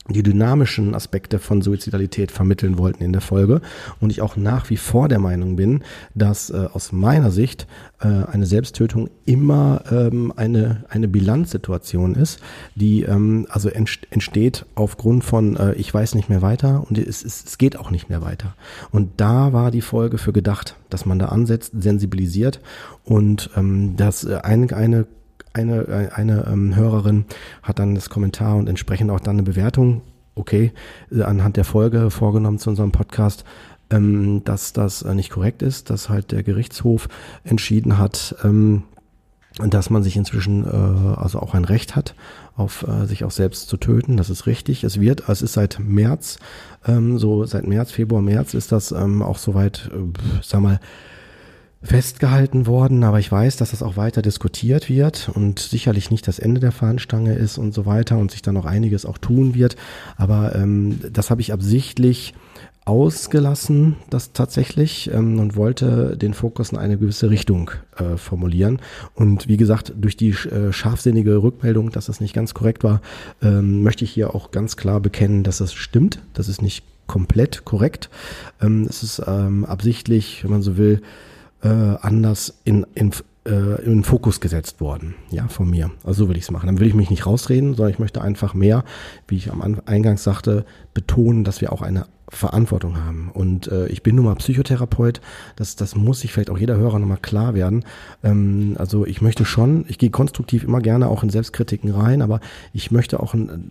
S2: die dynamischen Aspekte von Suizidalität vermitteln wollten in der Folge. Und ich auch nach wie vor der Meinung bin, dass äh, aus meiner Sicht äh, eine Selbsttötung immer ähm, eine eine Bilanzsituation ist, die ähm, also entsteht aufgrund von äh, ich weiß nicht mehr weiter und es, es, es geht auch nicht mehr weiter. Und da war die Folge für gedacht, dass man da ansetzt, sensibilisiert und ähm, dass äh, eine, eine eine, eine ähm, Hörerin hat dann das Kommentar und entsprechend auch dann eine Bewertung, okay, äh, anhand der Folge vorgenommen zu unserem Podcast, ähm, dass das äh, nicht korrekt ist, dass halt der Gerichtshof entschieden hat, ähm, dass man sich inzwischen äh, also auch ein Recht hat, auf äh, sich auch selbst zu töten. Das ist richtig. Es wird, es ist seit März, ähm, so seit März, Februar, März ist das ähm, auch soweit, äh, sag mal, festgehalten worden, aber ich weiß, dass das auch weiter diskutiert wird und sicherlich nicht das Ende der Fahnenstange ist und so weiter und sich dann noch einiges auch tun wird. Aber ähm, das habe ich absichtlich ausgelassen, das tatsächlich, ähm, und wollte den Fokus in eine gewisse Richtung äh, formulieren. Und wie gesagt, durch die äh, scharfsinnige Rückmeldung, dass das nicht ganz korrekt war, ähm, möchte ich hier auch ganz klar bekennen, dass das stimmt. Das ist nicht komplett korrekt. Ähm, es ist ähm, absichtlich, wenn man so will, äh, anders in, in, äh, in den Fokus gesetzt worden, ja, von mir. Also so will ich es machen. Dann will ich mich nicht rausreden, sondern ich möchte einfach mehr, wie ich am Eingangs sagte, betonen, dass wir auch eine Verantwortung haben. Und äh, ich bin nun mal Psychotherapeut, das, das muss sich vielleicht auch jeder Hörer nochmal klar werden. Ähm, also ich möchte schon, ich gehe konstruktiv immer gerne auch in Selbstkritiken rein, aber ich möchte auch ein,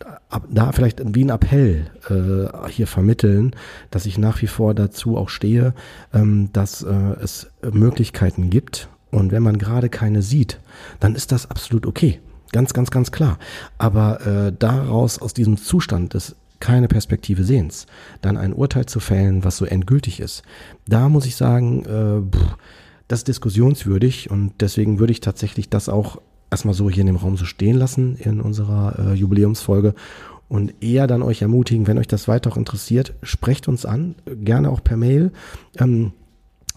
S2: da vielleicht wie ein Appell äh, hier vermitteln, dass ich nach wie vor dazu auch stehe, ähm, dass äh, es Möglichkeiten gibt. Und wenn man gerade keine sieht, dann ist das absolut okay. Ganz, ganz, ganz klar. Aber äh, daraus, aus diesem Zustand des keine Perspektive Sehens, dann ein Urteil zu fällen, was so endgültig ist, da muss ich sagen, äh, das ist diskussionswürdig und deswegen würde ich tatsächlich das auch erstmal so hier in dem Raum so stehen lassen in unserer äh, Jubiläumsfolge und eher dann euch ermutigen, wenn euch das weiter auch interessiert, sprecht uns an, gerne auch per Mail. Ähm,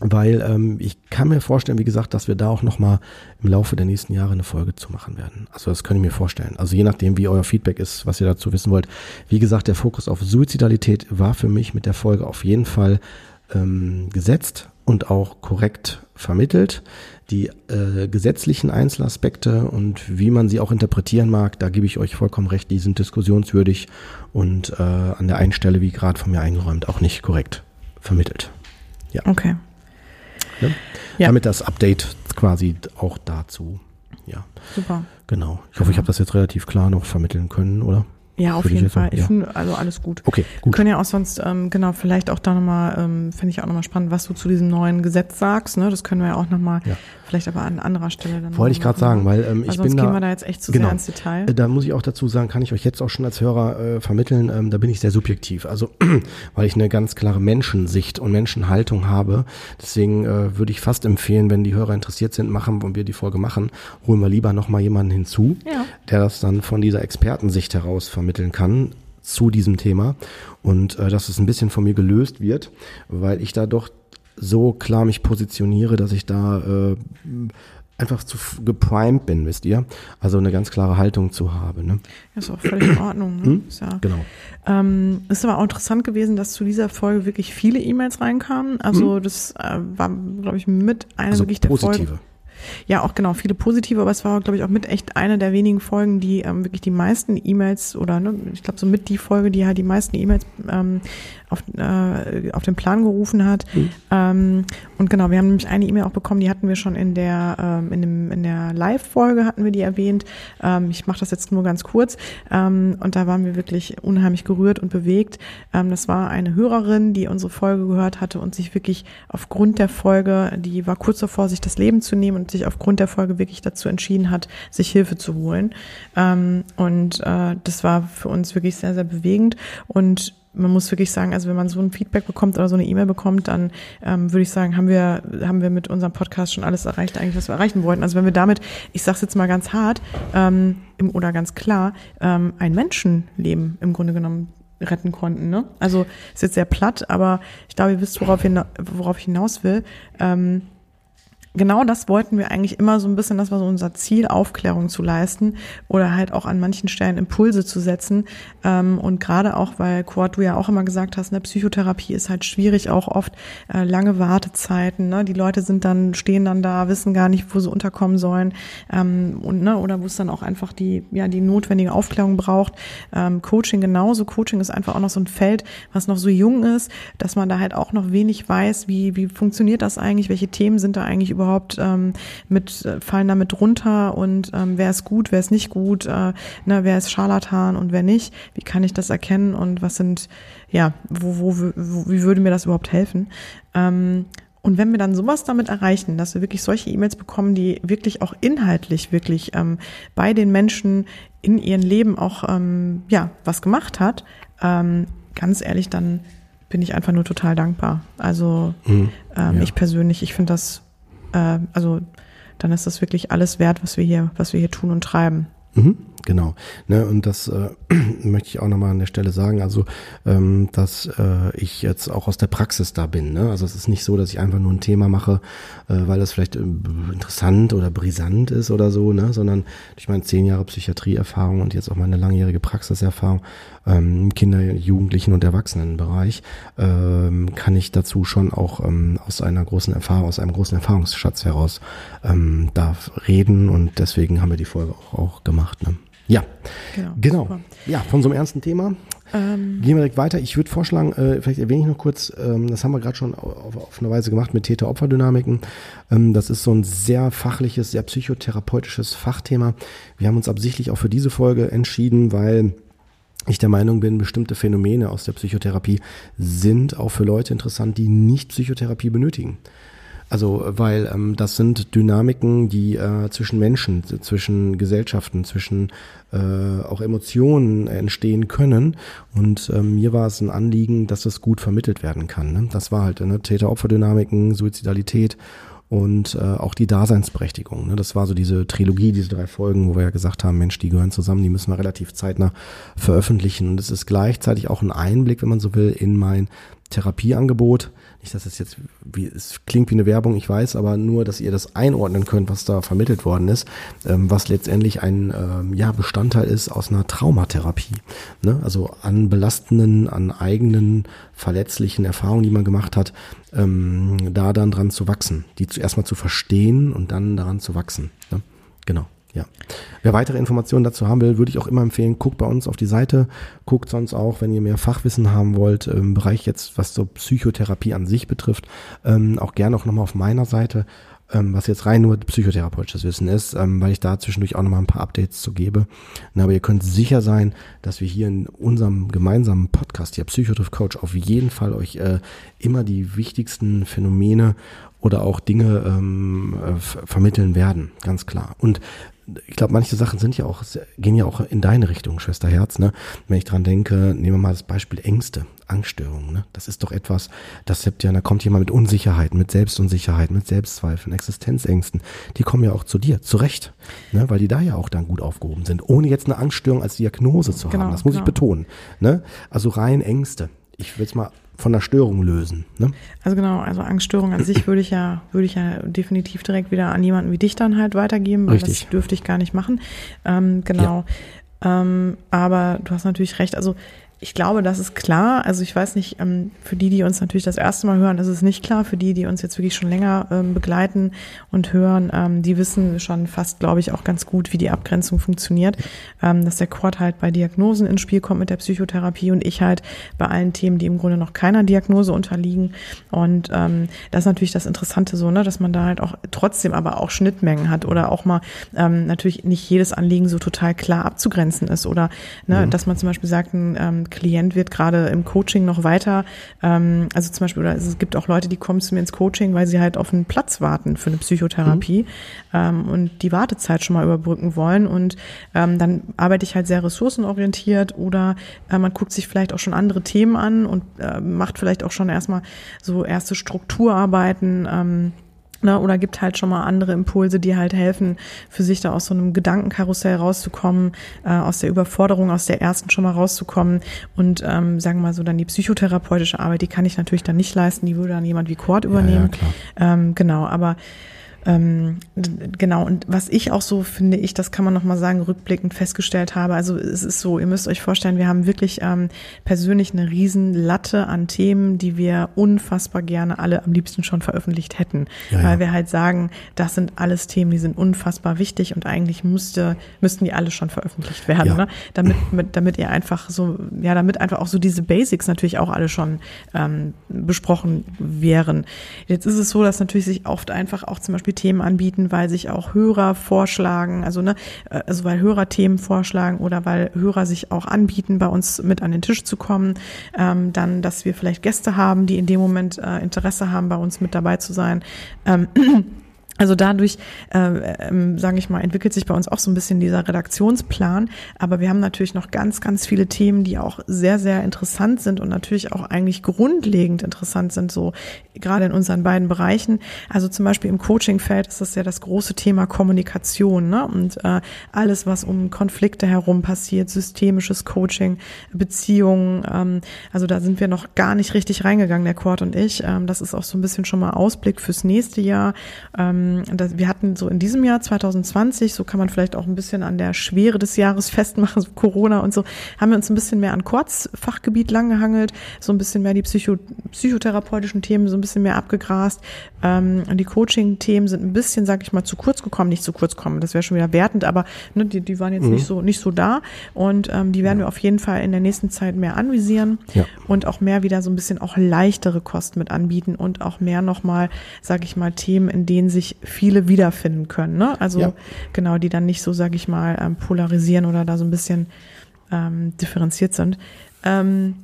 S2: weil ähm, ich kann mir vorstellen, wie gesagt, dass wir da auch nochmal im Laufe der nächsten Jahre eine Folge zu machen werden. Also das kann ich mir vorstellen. Also je nachdem, wie euer Feedback ist, was ihr dazu wissen wollt. Wie gesagt, der Fokus auf Suizidalität war für mich mit der Folge auf jeden Fall ähm, gesetzt und auch korrekt vermittelt. Die äh, gesetzlichen Einzelaspekte und wie man sie auch interpretieren mag, da gebe ich euch vollkommen recht, die sind diskussionswürdig und äh, an der einen Stelle, wie gerade von mir eingeräumt, auch nicht korrekt vermittelt.
S1: Ja. Okay.
S2: Ne? Ja. Damit das Update quasi auch dazu. Ja.
S1: Super.
S2: Genau. Ich hoffe, ich habe das jetzt relativ klar noch vermitteln können, oder?
S1: Ja, auf jeden Fall. Ich ja. finde, also alles gut.
S2: Okay,
S1: gut. Wir können ja auch sonst, ähm, genau, vielleicht auch da nochmal, ähm, finde ich auch nochmal spannend, was du zu diesem neuen Gesetz sagst. Ne? Das können wir ja auch nochmal, ja. Vielleicht aber an anderer Stelle dann.
S2: Wollte ich gerade sagen, weil ähm, ich
S1: sonst
S2: bin
S1: gehen
S2: da.
S1: wir da jetzt echt zu
S2: genau,
S1: sehr ins Detail.
S2: Äh, da muss ich auch dazu sagen, kann ich euch jetzt auch schon als Hörer äh, vermitteln, ähm, da bin ich sehr subjektiv. Also, weil ich eine ganz klare Menschensicht und Menschenhaltung habe. Deswegen äh, würde ich fast empfehlen, wenn die Hörer interessiert sind, machen und wir die Folge machen, holen wir lieber nochmal jemanden hinzu,
S1: ja.
S2: der das dann von dieser Expertensicht heraus vermitteln kann zu diesem Thema und äh, dass es ein bisschen von mir gelöst wird, weil ich da doch so klar mich positioniere, dass ich da äh, einfach zu geprimed bin, wisst ihr? Also eine ganz klare Haltung zu haben. Ne?
S1: Ja, ist auch völlig in Ordnung. Ne?
S2: Hm?
S1: Ist, ja,
S2: Genau.
S1: ähm, ist aber auch interessant gewesen, dass zu dieser Folge wirklich viele E-Mails reinkamen. Also das äh, war, glaube ich, mit einer
S2: Also
S1: wirklich der
S2: positive.
S1: Ja, auch genau, viele positive, aber es war, glaube ich, auch mit echt eine der wenigen Folgen, die ähm, wirklich die meisten E-Mails oder ne, ich glaube so mit die Folge, die halt die meisten E-Mails ähm, auf, äh, auf den Plan gerufen hat.
S2: Mhm.
S1: Ähm, und genau, wir haben nämlich eine E-Mail auch bekommen, die hatten wir schon in der ähm, in, dem, in der Live-Folge hatten wir die erwähnt. Ähm, ich mache das jetzt nur ganz kurz. Ähm, und da waren wir wirklich unheimlich gerührt und bewegt. Ähm, das war eine Hörerin, die unsere Folge gehört hatte und sich wirklich aufgrund der Folge, die war kurz davor, sich das Leben zu nehmen und sich aufgrund der Folge wirklich dazu entschieden hat, sich Hilfe zu holen. Ähm, und äh, das war für uns wirklich sehr, sehr bewegend. Und man muss wirklich sagen, also wenn man so ein Feedback bekommt oder so eine E-Mail bekommt, dann ähm, würde ich sagen, haben wir, haben wir mit unserem Podcast schon alles erreicht, eigentlich, was wir erreichen wollten. Also wenn wir damit, ich sage es jetzt mal ganz hart ähm, im, oder ganz klar, ähm, ein Menschenleben im Grunde genommen retten konnten. Ne? Also ist jetzt sehr platt, aber ich glaube, ihr wisst, worauf, worauf ich hinaus will. Ähm, genau das wollten wir eigentlich immer so ein bisschen, das war so unser Ziel, Aufklärung zu leisten oder halt auch an manchen Stellen Impulse zu setzen. Ähm, und gerade auch, weil Kurt, du ja auch immer gesagt hast, ne, Psychotherapie ist halt schwierig, auch oft äh, lange Wartezeiten. Ne? Die Leute sind dann, stehen dann da, wissen gar nicht, wo sie unterkommen sollen. Ähm, und, ne, oder wo es dann auch einfach die, ja, die notwendige Aufklärung braucht. Ähm, Coaching genauso. Coaching ist einfach auch noch so ein Feld, was noch so jung ist, dass man da halt auch noch wenig weiß, wie, wie funktioniert das eigentlich, welche Themen sind da eigentlich überhaupt überhaupt ähm, mit äh, fallen damit runter und ähm, wer ist gut, wer ist nicht gut, äh, ne, wer ist Scharlatan und wer nicht? Wie kann ich das erkennen und was sind ja wo, wo, wo wie würde mir das überhaupt helfen? Ähm, und wenn wir dann sowas damit erreichen, dass wir wirklich solche E-Mails bekommen, die wirklich auch inhaltlich wirklich ähm, bei den Menschen in ihrem Leben auch ähm, ja was gemacht hat, ähm, ganz ehrlich, dann bin ich einfach nur total dankbar. Also
S2: Mhm.
S1: ähm,
S2: Ja.
S1: ich persönlich, ich finde das, äh, also dann ist das wirklich alles wert, was wir hier, was wir hier tun und treiben.
S2: Mhm, genau. Ne, und das äh, möchte ich auch nochmal an der Stelle sagen, also ähm, dass äh, ich jetzt auch aus der Praxis da bin. Ne? Also es ist nicht so, dass ich einfach nur ein Thema mache, äh, weil das vielleicht äh, interessant oder brisant ist oder so, ne? sondern durch meine zehn Jahre Psychiatrieerfahrung und jetzt auch meine langjährige Praxiserfahrung ähm, im Kinder-, Jugendlichen- und Erwachsenenbereich ähm, kann ich dazu schon auch ähm, aus einer großen Erfahrung, aus einem großen Erfahrungsschatz heraus ähm, darf reden und deswegen haben wir die Folge auch, auch gemacht. Ne? Ja,
S1: Genau.
S2: genau. Ja, von so einem ernsten Thema
S1: Ähm,
S2: gehen wir direkt weiter. Ich würde vorschlagen, äh, vielleicht erwähne ich noch kurz, ähm, das haben wir gerade schon auf, auf eine Weise gemacht mit Täter-Opfer-Dynamiken. Ähm, das ist so ein sehr fachliches, sehr psychotherapeutisches Fachthema. Wir haben uns absichtlich auch für diese Folge entschieden, weil ich der Meinung bin, bestimmte Phänomene aus der Psychotherapie sind auch für Leute interessant, die nicht Psychotherapie benötigen. Also, weil ähm, das sind Dynamiken, die äh, zwischen Menschen, zwischen Gesellschaften, zwischen äh, auch Emotionen entstehen können. Und ähm, mir war es ein Anliegen, dass das gut vermittelt werden kann. Ne? Das war halt ne? Täter-Opfer-Dynamiken, Suizidalität und äh, auch die Daseinsberechtigung. Ne? Das war so diese Trilogie, diese drei Folgen, wo wir ja gesagt haben, Mensch, die gehören zusammen, die müssen wir relativ zeitnah veröffentlichen. Und es ist gleichzeitig auch ein Einblick, wenn man so will, in mein Therapieangebot. Nicht, dass es jetzt, wie, es klingt wie eine Werbung, ich weiß, aber nur, dass ihr das einordnen könnt, was da vermittelt worden ist, ähm, was letztendlich ein ähm, ja, Bestandteil ist aus einer Traumatherapie. Ne? Also an belastenden, an eigenen verletzlichen Erfahrungen, die man gemacht hat, ähm, da dann dran zu wachsen, die zuerst mal zu verstehen und dann daran zu wachsen. Ne? Genau. Ja. Wer weitere Informationen dazu haben will, würde ich auch immer empfehlen, guckt bei uns auf die Seite, guckt sonst auch, wenn ihr mehr Fachwissen haben wollt, im Bereich jetzt, was so Psychotherapie an sich betrifft, ähm, auch gerne auch nochmal auf meiner Seite, ähm, was jetzt rein nur psychotherapeutisches Wissen ist, ähm, weil ich da zwischendurch auch nochmal ein paar Updates zu gebe. Na, aber ihr könnt sicher sein, dass wir hier in unserem gemeinsamen Podcast, hier Psychotriff Coach, auf jeden Fall euch äh, immer die wichtigsten Phänomene oder auch Dinge ähm, äh, ver- vermitteln werden, ganz klar. Und ich glaube, manche Sachen sind ja auch, gehen ja auch in deine Richtung, Schwester Herz, ne? Wenn ich dran denke, nehmen wir mal das Beispiel Ängste, Angststörungen, ne? Das ist doch etwas, das habt ja, da kommt jemand mit Unsicherheit, mit Selbstunsicherheit, mit Selbstzweifeln, Existenzängsten. Die kommen ja auch zu dir, zurecht, ne? Weil die da ja auch dann gut aufgehoben sind, ohne jetzt eine Angststörung als Diagnose zu
S1: Genau,
S2: haben. Das muss
S1: genau.
S2: ich betonen, ne? Also rein Ängste. ich will es mal von der Störung lösen. Ne?
S1: Also genau, also Angststörung an sich würde ich ja, würde ich ja definitiv direkt wieder an jemanden wie dich dann halt weitergeben, weil
S2: Richtig.
S1: das dürfte ich gar nicht machen. Ähm, genau. Ähm, aber du hast natürlich recht. Also ich glaube, das ist klar. Also ich weiß nicht, ähm, für die, die uns natürlich das erste Mal hören, ist es nicht klar. Für die, die uns jetzt wirklich schon länger ähm, begleiten und hören, ähm, die wissen schon fast, glaube ich, auch ganz gut, wie die Abgrenzung funktioniert. Dass der Quad halt bei Diagnosen ins Spiel kommt mit der Psychotherapie und ich halt bei allen Themen, die im Grunde noch keiner Diagnose unterliegen. Und das ist natürlich das Interessante so, ne, dass man da halt auch trotzdem aber auch Schnittmengen hat oder auch mal natürlich nicht jedes Anliegen so total klar abzugrenzen ist oder ne, dass man zum Beispiel sagt, ein Klient wird gerade im Coaching noch weiter, ähm, also zum Beispiel, oder es gibt auch Leute, die kommen zu mir ins Coaching, weil sie halt auf einen Platz warten für eine Psychotherapie ähm, und die Wartezeit schon mal überbrücken wollen. Und ähm, dann arbeite ich halt sehr ressourcenorientiert oder äh, man guckt sich vielleicht auch schon andere Themen an und äh, macht vielleicht auch schon erstmal so erste Strukturarbeiten. Ähm, Ne, oder gibt halt schon mal andere Impulse, die halt helfen, für sich da aus so einem Gedankenkarussell rauszukommen, äh, aus der Überforderung, aus der ersten schon mal rauszukommen. Und ähm, sagen wir mal so, dann die psychotherapeutische Arbeit, die kann ich natürlich dann nicht leisten, die würde dann jemand wie Kurt übernehmen.
S2: klar.
S1: Ähm, genau, aber ähm, genau, und was ich auch so finde, ich, das kann man nochmal sagen, rückblickend festgestellt habe, also es ist so, ihr müsst euch vorstellen, wir haben wirklich ähm, persönlich eine riesen Latte an Themen, die wir unfassbar gerne alle am liebsten schon veröffentlicht hätten,
S2: Ja, ja.
S1: weil wir halt sagen, das sind alles Themen, die sind unfassbar wichtig und eigentlich müsste, müssten die alle schon veröffentlicht werden,
S2: Ja.
S1: ne? damit, mit, damit ihr einfach so, ja, damit einfach auch so diese Basics natürlich auch alle schon ähm, besprochen wären. Jetzt ist es so, dass natürlich sich oft einfach auch zum Beispiel Themen anbieten, weil sich auch Hörer vorschlagen, also ne, äh, also weil Hörer Themen vorschlagen oder weil Hörer sich auch anbieten, bei uns mit an den Tisch zu kommen, ähm, dann, dass wir vielleicht Gäste haben, die in dem Moment äh, Interesse haben, bei uns mit dabei zu sein. Ähm, also dadurch, äh, ähm, sage ich mal, entwickelt sich bei uns auch so ein bisschen dieser Redaktionsplan. Aber wir haben natürlich noch ganz, ganz viele Themen, die auch sehr, sehr interessant sind und natürlich auch eigentlich grundlegend interessant sind, so gerade in unseren beiden Bereichen. Also zum Beispiel im Coachingfeld ist das ja das große Thema Kommunikation ne? und äh, alles, was um Konflikte herum passiert, systemisches Coaching, Beziehungen. Ähm, also da sind wir noch gar nicht richtig reingegangen, der Cord und ich. Ähm, das ist auch so ein bisschen schon mal Ausblick fürs nächste Jahr. Ähm, das, wir hatten so in diesem Jahr 2020, so kann man vielleicht auch ein bisschen an der Schwere des Jahres festmachen, so Corona und so, haben wir uns ein bisschen mehr an Quartz Fachgebiet langgehangelt, so ein bisschen mehr die Psycho psychotherapeutischen Themen so ein bisschen mehr abgegrast. Ähm, die Coaching-Themen sind ein bisschen, sag ich mal, zu kurz gekommen, nicht zu kurz kommen, das wäre schon wieder wertend, aber ne, die, die waren jetzt nicht so nicht so da und ähm, die werden wir auf jeden Fall in der nächsten Zeit mehr anvisieren
S2: Ja.
S1: und auch mehr wieder so ein bisschen auch leichtere Kosten mit anbieten und auch mehr nochmal, sag ich mal, Themen, in denen sich viele wiederfinden können. Ne? Also
S2: Ja.
S1: genau, die dann nicht so, sag ich mal, ähm, polarisieren oder da so ein bisschen ähm, differenziert sind. Ähm,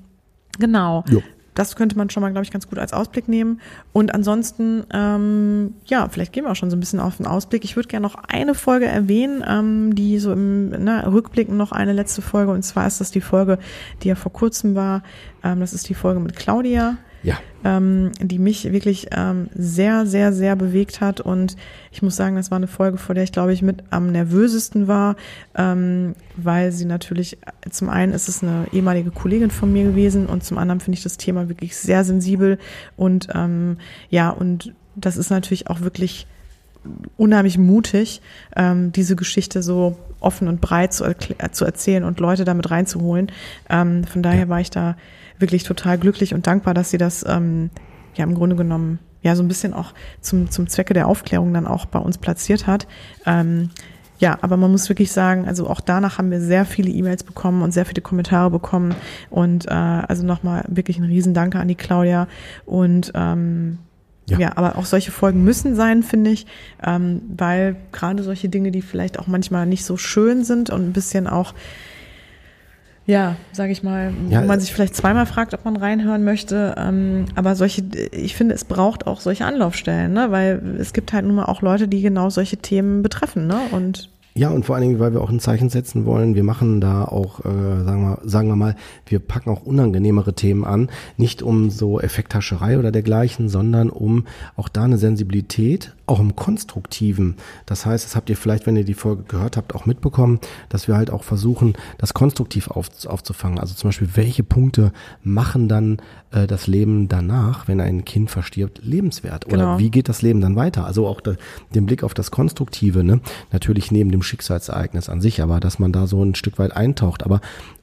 S1: genau.
S2: Jo.
S1: Das könnte man schon mal, glaube ich, ganz gut als Ausblick nehmen. Und ansonsten, ähm, ja, vielleicht gehen wir auch schon so ein bisschen auf den Ausblick. Ich würde gerne noch eine Folge erwähnen, ähm, die so im ne, Rückblicken noch eine letzte Folge. Und zwar ist das die Folge, die ja vor kurzem war. Ähm, das ist die Folge mit Claudia
S2: Ja.
S1: ähm, die mich wirklich ähm, sehr, sehr, sehr bewegt hat. Und ich muss sagen, das war eine Folge, vor der ich, glaube ich, mit am nervösesten war, ähm, weil sie natürlich, zum einen ist es eine ehemalige Kollegin von mir gewesen und zum anderen finde ich das Thema wirklich sehr sensibel. Und ähm, ja, und das ist natürlich auch wirklich unheimlich mutig, ähm, diese Geschichte so offen und breit zu, zu erzählen und Leute damit reinzuholen. Ähm, von daher
S2: Ja.
S1: war ich da wirklich total glücklich und dankbar, dass sie das ähm, ja im Grunde genommen ja so ein bisschen auch zum, zum Zwecke der Aufklärung dann auch bei uns platziert hat. Ähm, ja, aber man muss wirklich sagen, also auch danach haben wir sehr viele E-Mails bekommen und sehr viele Kommentare bekommen. Und äh, also nochmal wirklich ein Riesendanke an die Claudia. Und ähm,
S2: Ja.
S1: ja. aber auch solche Folgen müssen sein, finde ich, ähm, weil gerade solche Dinge, die vielleicht auch manchmal nicht so schön sind und ein bisschen auch, ja, sage ich mal,
S2: Ja,
S1: wo man
S2: äh,
S1: sich vielleicht zweimal fragt, ob man reinhören möchte. Ähm, aber solche, ich finde, es braucht auch solche Anlaufstellen, ne? weil es gibt halt nun mal auch Leute, die genau solche Themen betreffen. Ne? Und
S2: Ja, und vor allen Dingen, weil wir auch ein Zeichen setzen wollen. Wir machen da auch, äh, sagen, wir, sagen wir mal, wir packen auch unangenehmere Themen an. Nicht um so Effekthascherei oder dergleichen, sondern um auch da eine Sensibilität auch im Konstruktiven. Das heißt, das habt ihr vielleicht, wenn ihr die Folge gehört habt, auch mitbekommen, dass wir halt auch versuchen, das konstruktiv auf, aufzufangen. Also zum Beispiel, welche Punkte machen dann äh, das Leben danach, wenn ein Kind verstirbt, lebenswert? Oder
S1: Genau.
S2: wie geht das Leben dann weiter? Also auch da, den Blick auf das Konstruktive, ne? Natürlich neben dem Schicksalsereignis an sich, aber dass man da so ein Stück weit eintaucht. Aber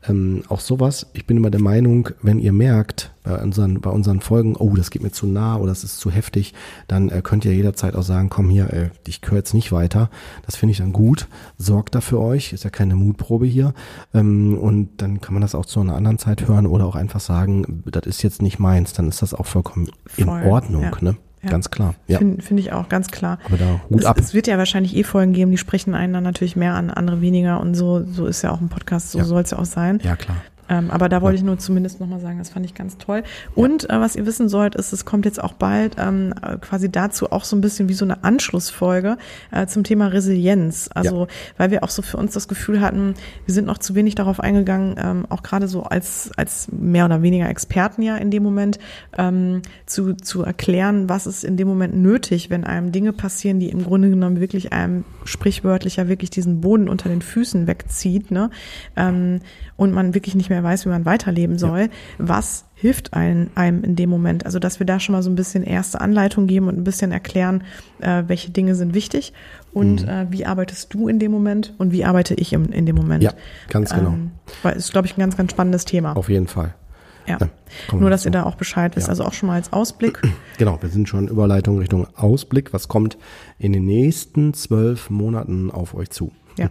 S2: ähm, auch sowas, ich bin immer der Meinung, wenn ihr merkt, bei unseren, bei unseren Folgen, oh, das geht mir zu nah oder das ist zu heftig, dann äh, könnt ihr jederzeit auch sagen, komm hier, äh, ich höre jetzt nicht weiter. Das finde ich dann gut. Sorgt da für euch, ist ja keine Mutprobe hier. Ähm, und dann kann man das auch zu einer anderen Zeit hören oder auch einfach sagen, das ist jetzt nicht meins, dann ist das auch vollkommen in
S1: Voll,
S2: Ordnung,
S1: ja.
S2: ne?
S1: Ja.
S2: Ganz klar. Ja.
S1: Finde find ich auch, ganz klar.
S2: Aber da Hut
S1: es,
S2: ab.
S1: es wird ja wahrscheinlich eh Folgen geben, die sprechen einen dann natürlich mehr an, andere weniger und so, so ist ja auch ein Podcast, so
S2: Ja.
S1: soll es ja auch sein.
S2: Ja, klar.
S1: Ähm, aber da wollte ich nur zumindest nochmal sagen, das fand ich ganz toll. Und äh, was ihr wissen sollt, ist, es kommt jetzt auch bald ähm, äh, quasi dazu auch so ein bisschen wie so eine Anschlussfolge äh, zum Thema Resilienz. Also weil wir auch so für uns das Gefühl hatten, wir sind noch zu wenig darauf eingegangen, ähm, auch gerade so als, als mehr oder weniger Experten ja in dem Moment, ähm, zu, zu erklären, was ist in dem Moment nötig, wenn einem Dinge passieren, die im Grunde genommen wirklich einem sprichwörtlicher wirklich diesen Boden unter den Füßen wegzieht, ne? Ähm, und man wirklich nicht mehr weiß, wie man weiterleben soll. Was hilft einem, einem in dem Moment? Also, dass wir da schon mal so ein bisschen erste Anleitung geben und ein bisschen erklären, äh, welche Dinge sind wichtig und
S2: Mhm.
S1: äh, wie arbeitest du in dem Moment und wie arbeite ich im, in dem Moment.
S2: Ja, ganz genau.
S1: Ähm, weil ist, glaube ich, ein ganz, ganz spannendes Thema.
S2: Auf jeden Fall.
S1: ja.
S2: ja,
S1: Nur, dass
S2: dazu.
S1: ihr da auch Bescheid wisst.
S2: Ja.
S1: Also auch schon mal als Ausblick.
S2: Genau, wir sind schon Überleitung Richtung Ausblick. Was kommt in den nächsten zwölf Monaten auf euch zu?
S1: Ja.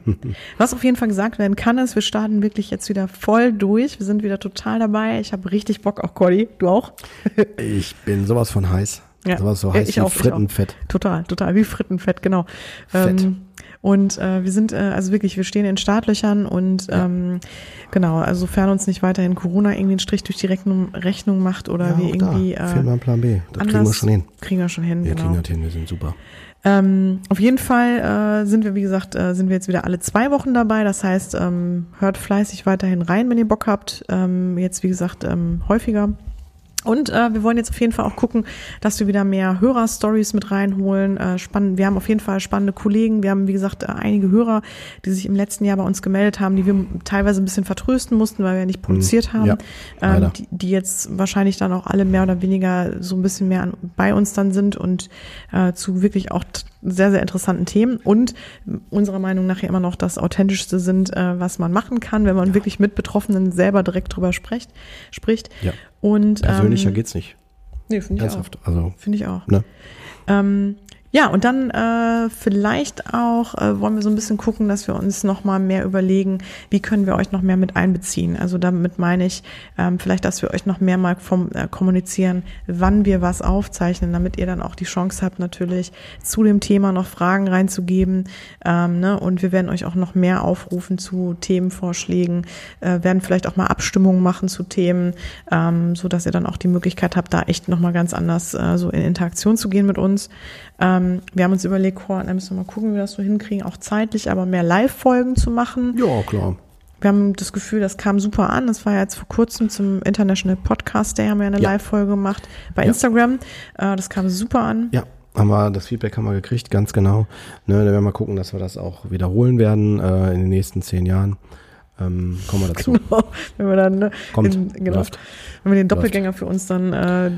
S1: Was auf jeden Fall gesagt werden kann, ist, wir starten wirklich jetzt wieder voll durch. Wir sind wieder total dabei. Ich habe richtig Bock, auch Cordy. Du auch?
S2: Ich bin sowas von heiß. Sowas so
S1: Ja,
S2: heiß
S1: ich
S2: wie
S1: auch,
S2: Frittenfett.
S1: Total, total, wie Frittenfett, genau.
S2: Fett.
S1: Ähm, und äh, wir sind, äh, also wirklich, wir stehen in Startlöchern und ähm, genau, also sofern uns nicht weiterhin Corona irgendwie einen Strich durch die Rechnung, Rechnung macht oder wir
S2: auch da.
S1: irgendwie
S2: Fehlt mal ein Plan B. Das kriegen wir
S1: anders-
S2: schon hin.
S1: Kriegen wir schon hin,
S2: Wir
S1: genau.
S2: kriegen das hin, wir sind super.
S1: Ähm, auf jeden Fall äh, sind wir, wie gesagt, äh, sind wir jetzt wieder alle zwei Wochen dabei. Das heißt, ähm, hört fleißig weiterhin rein, wenn ihr Bock habt. Ähm, jetzt, wie gesagt, ähm, häufiger. Und äh, wir wollen jetzt auf jeden Fall auch gucken, dass wir wieder mehr Hörer-Stories mit reinholen. Äh, spannend. Wir haben auf jeden Fall spannende Kollegen. Wir haben, wie gesagt, äh, einige Hörer, die sich im letzten Jahr bei uns gemeldet haben, die wir teilweise ein bisschen vertrösten mussten, weil wir nicht produziert haben.
S2: Mhm. ja,
S1: ähm, die, die jetzt wahrscheinlich dann auch alle mehr oder weniger so ein bisschen mehr an, bei uns dann sind und äh, zu wirklich auch sehr, sehr interessanten Themen und unserer Meinung nach ja immer noch das Authentischste sind, äh, was man machen kann, wenn man wirklich mit Betroffenen selber direkt drüber spricht. spricht.
S2: Ja.
S1: Und,
S2: Persönlicher
S1: ähm,
S2: geht's nicht.
S1: Nee, finde ich auch.
S2: Ernsthaft. Also,
S1: Finde ich auch.
S2: ne?
S1: Ähm, ja, und dann äh, vielleicht auch äh, wollen wir so ein bisschen gucken, dass wir uns noch mal mehr überlegen, wie können wir euch noch mehr mit einbeziehen. Also damit meine ich ähm, vielleicht, dass wir euch noch mehr mal vom, äh, kommunizieren, wann wir was aufzeichnen, damit ihr dann auch die Chance habt, natürlich zu dem Thema noch Fragen reinzugeben. Ähm, ne? Und wir werden euch auch noch mehr aufrufen zu Themenvorschlägen, äh, werden vielleicht auch mal Abstimmungen machen zu Themen, ähm, so dass ihr dann auch die Möglichkeit habt, da echt noch mal ganz anders äh, so in Interaktion zu gehen mit uns. Ähm, wir haben uns überlegt, Cor, da müssen wir mal gucken, wie wir das so hinkriegen, auch zeitlich, aber mehr Live-Folgen zu machen.
S2: Ja, klar.
S1: Wir haben das Gefühl, das kam super an. Das war ja jetzt vor kurzem zum International Podcast Day, haben wir eine
S2: Ja.
S1: Live-Folge gemacht bei
S2: Ja.
S1: Instagram. Äh, das kam super an.
S2: Ja, haben wir, das Feedback haben wir gekriegt, ganz genau. Ne, da werden wir gucken, dass wir das auch wiederholen werden äh, in den nächsten zehn Jahren. Ähm, kommen wir dazu.
S1: Genau. Wenn wir dann ne,
S2: Kommt,
S1: in, genau,
S2: läuft.
S1: wenn wir den Doppelgänger für uns dann äh,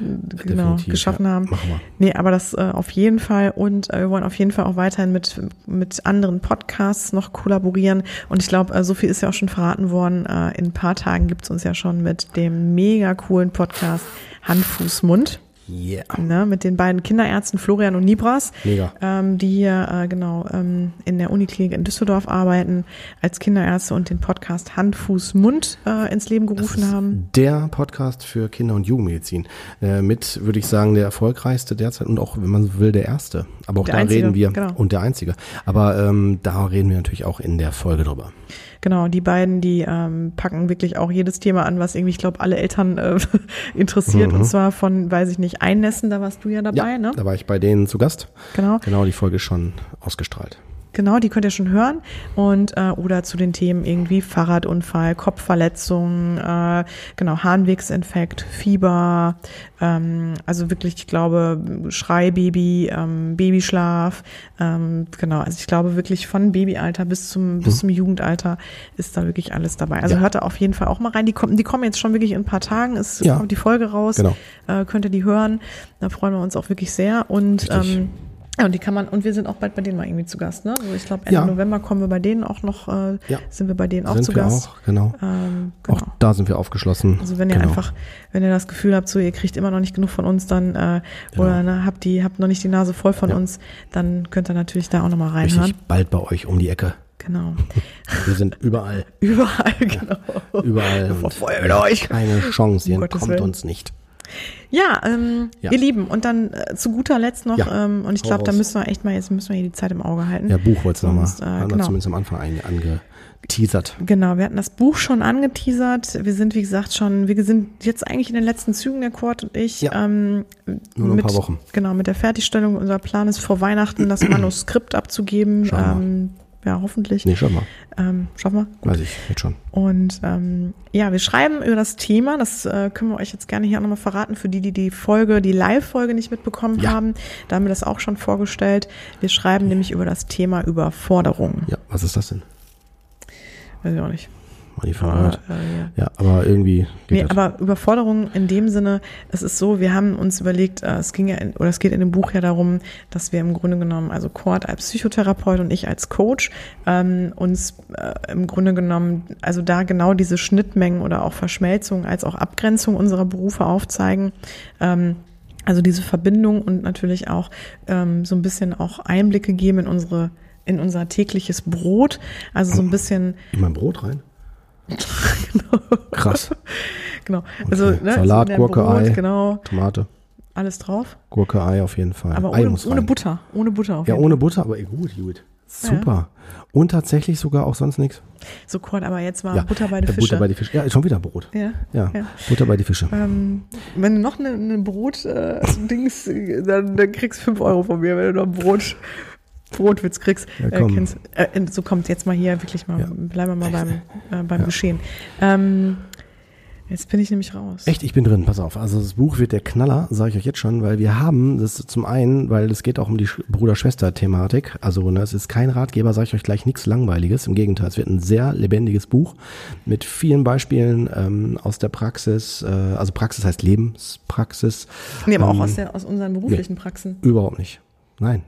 S1: genau
S2: Definitiv,
S1: geschaffen
S2: ja.
S1: haben.
S2: Machen wir.
S1: Nee, aber das äh, auf jeden Fall und äh, wir wollen auf jeden Fall auch weiterhin mit mit anderen Podcasts noch kollaborieren und ich glaube, äh, so viel ist ja auch schon verraten worden. Äh, in ein paar Tagen gibt's uns ja schon mit dem mega coolen Podcast Hand, Fuß, Mund.
S2: Yeah.
S1: Ne, mit den beiden Kinderärzten Florian und Nibras,
S2: Mega.
S1: ähm, die hier äh, genau ähm, in der Uniklinik in Düsseldorf arbeiten als Kinderärzte und den Podcast Hand, Fuß, Mund äh, ins Leben
S2: Das
S1: gerufen
S2: ist
S1: haben.
S2: der Podcast für Kinder- und Jugendmedizin. Äh, mit, würde ich sagen, der erfolgreichste derzeit und auch, wenn man so will, der erste. Aber auch
S1: Der
S2: da
S1: einzige,
S2: reden wir,
S1: genau.
S2: und der einzige. Aber ähm, da reden wir natürlich auch in der Folge drüber.
S1: Genau, die beiden, die ähm, packen wirklich auch jedes Thema an, was irgendwie, ich glaube, alle Eltern äh, interessiert.
S2: Mhm.
S1: Und zwar von, weiß ich nicht, Einnässen, da warst du ja dabei,
S2: ja,
S1: ne?
S2: da war ich bei denen zu Gast.
S1: Genau.
S2: Genau, die Folge ist schon ausgestrahlt.
S1: Genau, die könnt ihr schon hören. Und äh, oder zu den Themen irgendwie Fahrradunfall, Kopfverletzung, äh, genau, Harnwegsinfekt, Fieber, ähm, also wirklich, ich glaube, Schreibaby, ähm, Babyschlaf, ähm, genau, also ich glaube wirklich von Babyalter bis zum mhm. bis zum Jugendalter ist da wirklich alles dabei. Also ja. hört da auf jeden Fall auch mal rein. Die kommen, die kommen jetzt schon wirklich in ein paar Tagen, ist ja. kommt die Folge raus. Genau. Äh, könnt ihr die hören. Da freuen wir uns auch wirklich sehr. Und ähm, ja, und die kann man, und wir sind auch bald bei denen mal irgendwie zu Gast, ne? Also ich glaube, Ende ja. November kommen wir bei denen auch noch, äh, ja. sind wir bei denen auch sind zu wir Gast. Auch,
S2: genau. Ähm, genau. Auch da sind wir aufgeschlossen.
S1: Also wenn ihr genau. einfach, wenn ihr das Gefühl habt, so ihr kriegt immer noch nicht genug von uns, dann äh, genau. oder ne, habt die, habt noch nicht die Nase voll von ja. uns, dann könnt ihr natürlich da auch nochmal reinhören. Richtig
S2: bald bei euch um die Ecke.
S1: Genau.
S2: Wir sind überall.
S1: überall, genau.
S2: Ja, überall.
S1: Verfolgen euch.
S2: Keine Chance, ihr um kommt uns nicht.
S1: Ja, ähm, ja. ihr Lieben, und dann äh, zu guter Letzt noch, ja, ähm, und ich glaube, da müssen wir echt mal, jetzt müssen wir hier die Zeit im Auge halten.
S2: Ja, Buch wolltest du nochmal, äh, haben genau. wir zumindest am Anfang angeteasert.
S1: Genau, wir hatten das Buch schon angeteasert. Wir sind, wie gesagt, schon, wir sind jetzt eigentlich in den letzten Zügen, der Kurt und ich.
S2: Ja, ähm, nur noch ein paar Wochen.
S1: Genau, mit der Fertigstellung. Unser Plan ist vor Weihnachten das Manuskript abzugeben. Ähm, ja, hoffentlich.
S2: Nee, schaffen wir.
S1: Ähm, schaffen wir?
S2: Gut. Weiß ich, jetzt schon.
S1: Und ähm, ja, wir schreiben über das Thema, das äh, können wir euch jetzt gerne hier auch nochmal verraten, für die, die die Folge, die Live-Folge nicht mitbekommen ja. haben. Da haben wir das auch schon vorgestellt. Wir schreiben nämlich über das Thema Überforderung.
S2: Ja, was ist das denn?
S1: Weiß ich auch nicht
S2: mal die Fahrrad. Ah, äh, ja. ja. aber irgendwie.
S1: nee, das. aber Überforderung in dem Sinne, es ist so, wir haben uns überlegt, äh, es ging ja, in, oder es geht in dem Buch ja darum, dass wir im Grunde genommen, also Cord als Psychotherapeut und ich als Coach, ähm, uns äh, im Grunde genommen, also da genau diese Schnittmengen oder auch Verschmelzung als auch Abgrenzung unserer Berufe aufzeigen. Ähm, also diese Verbindung und natürlich auch ähm, so ein bisschen auch Einblicke geben in unsere in unser tägliches Brot. Also so ein bisschen.
S2: In mein Brot rein?
S1: Genau.
S2: Krass.
S1: Genau. Also, okay.
S2: ne, Salat, so Gurke, Brot, Ei, genau. Tomate.
S1: Alles drauf?
S2: Gurke, Ei auf jeden Fall.
S1: Aber ohne, ohne Butter. Ohne Butter
S2: auf Ja, ohne Fall. Butter, aber gut, gut. Super. Ja. Und tatsächlich sogar auch sonst nichts.
S1: So Kurt, aber jetzt war ja, Butter bei den Fische.
S2: Butter bei die Fische. Ja, schon wieder Brot. Ja. Ja. ja. Butter bei die Fische.
S1: Ähm, wenn du noch eine, eine Brot-Dings, äh, dann, dann kriegst du 5 Euro von mir, wenn du noch ein Brot Brotwitz kriegst. Ja, äh, kennst, äh, so kommt jetzt mal hier wirklich mal, ja. bleiben wir mal beim, äh, beim ja. Geschehen. Ähm, jetzt bin ich nämlich raus.
S2: Echt, ich bin drin, pass auf. Also das Buch wird der Knaller, sage ich euch jetzt schon, weil wir haben, das zum einen, weil es geht auch um die Bruder-Schwester-Thematik. Also ne, es ist kein Ratgeber, sage ich euch gleich nichts Langweiliges. Im Gegenteil, es wird ein sehr lebendiges Buch mit vielen Beispielen ähm, aus der Praxis. Äh, also Praxis heißt Lebenspraxis.
S1: Nee, aber ähm, auch aus, der, aus unseren beruflichen nee, Praxen.
S2: Überhaupt nicht. Nein,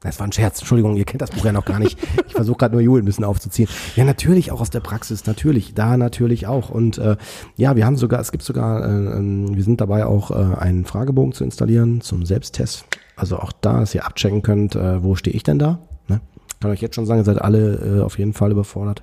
S2: das war ein Scherz. Entschuldigung, ihr kennt das Buch ja noch gar nicht. Ich versuche gerade nur Jule ein bisschen aufzuziehen. Ja, natürlich auch aus der Praxis, natürlich. Da natürlich auch. Und äh, ja, wir haben sogar, es gibt sogar, äh, ähm, wir sind dabei auch äh, einen Fragebogen zu installieren zum Selbsttest. Also auch da, dass ihr abchecken könnt, äh, wo stehe ich denn da? Ne? Kann euch jetzt schon sagen, ihr seid alle äh, auf jeden Fall überfordert.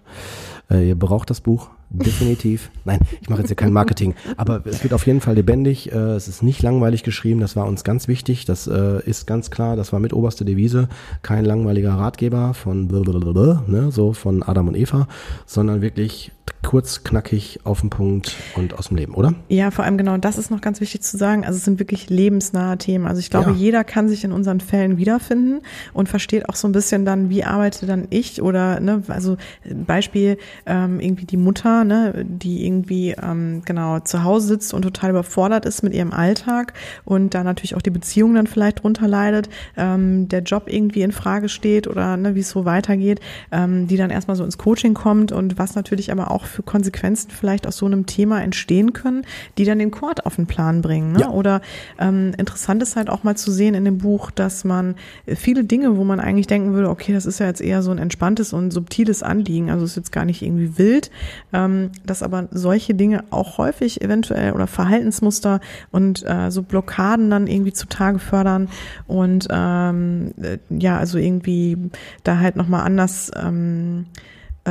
S2: Äh, ihr braucht das Buch definitiv. Nein, ich mache jetzt hier kein Marketing, aber es wird auf jeden Fall lebendig. Äh, es ist nicht langweilig geschrieben, das war uns ganz wichtig. Das äh, ist ganz klar, das war mit oberste Devise. Kein langweiliger Ratgeber von blablabla, ne, so von Adam und Eva, sondern wirklich kurz, knackig, auf den Punkt und aus dem Leben, oder?
S1: Ja, vor allem genau, das ist noch ganz wichtig zu sagen. Also es sind wirklich lebensnahe Themen. Also ich glaube, ja. jeder kann sich in unseren Fällen wiederfinden und versteht auch so ein bisschen dann, wie arbeite dann ich oder, ne, also Beispiel, ähm, irgendwie die Mutter, ne, die irgendwie ähm, genau zu Hause sitzt und total überfordert ist mit ihrem Alltag und da natürlich auch die Beziehung dann vielleicht drunter leidet, ähm, der Job irgendwie in Frage steht oder ne, wie es so weitergeht, ähm, die dann erstmal so ins Coaching kommt und was natürlich aber auch für Konsequenzen vielleicht aus so einem Thema entstehen können, die dann den Chord auf den Plan bringen. Ne? Ja. Oder ähm, interessant ist halt auch mal zu sehen in dem Buch, dass man viele Dinge, wo man eigentlich denken würde, okay, das ist ja jetzt eher so ein entspanntes und subtiles Anliegen, also ist jetzt gar nicht irgendwie wild, ähm, dass aber solche Dinge auch häufig eventuell oder Verhaltensmuster und äh, so Blockaden dann irgendwie zutage fördern und ähm, äh, ja, also irgendwie da halt nochmal anders ähm,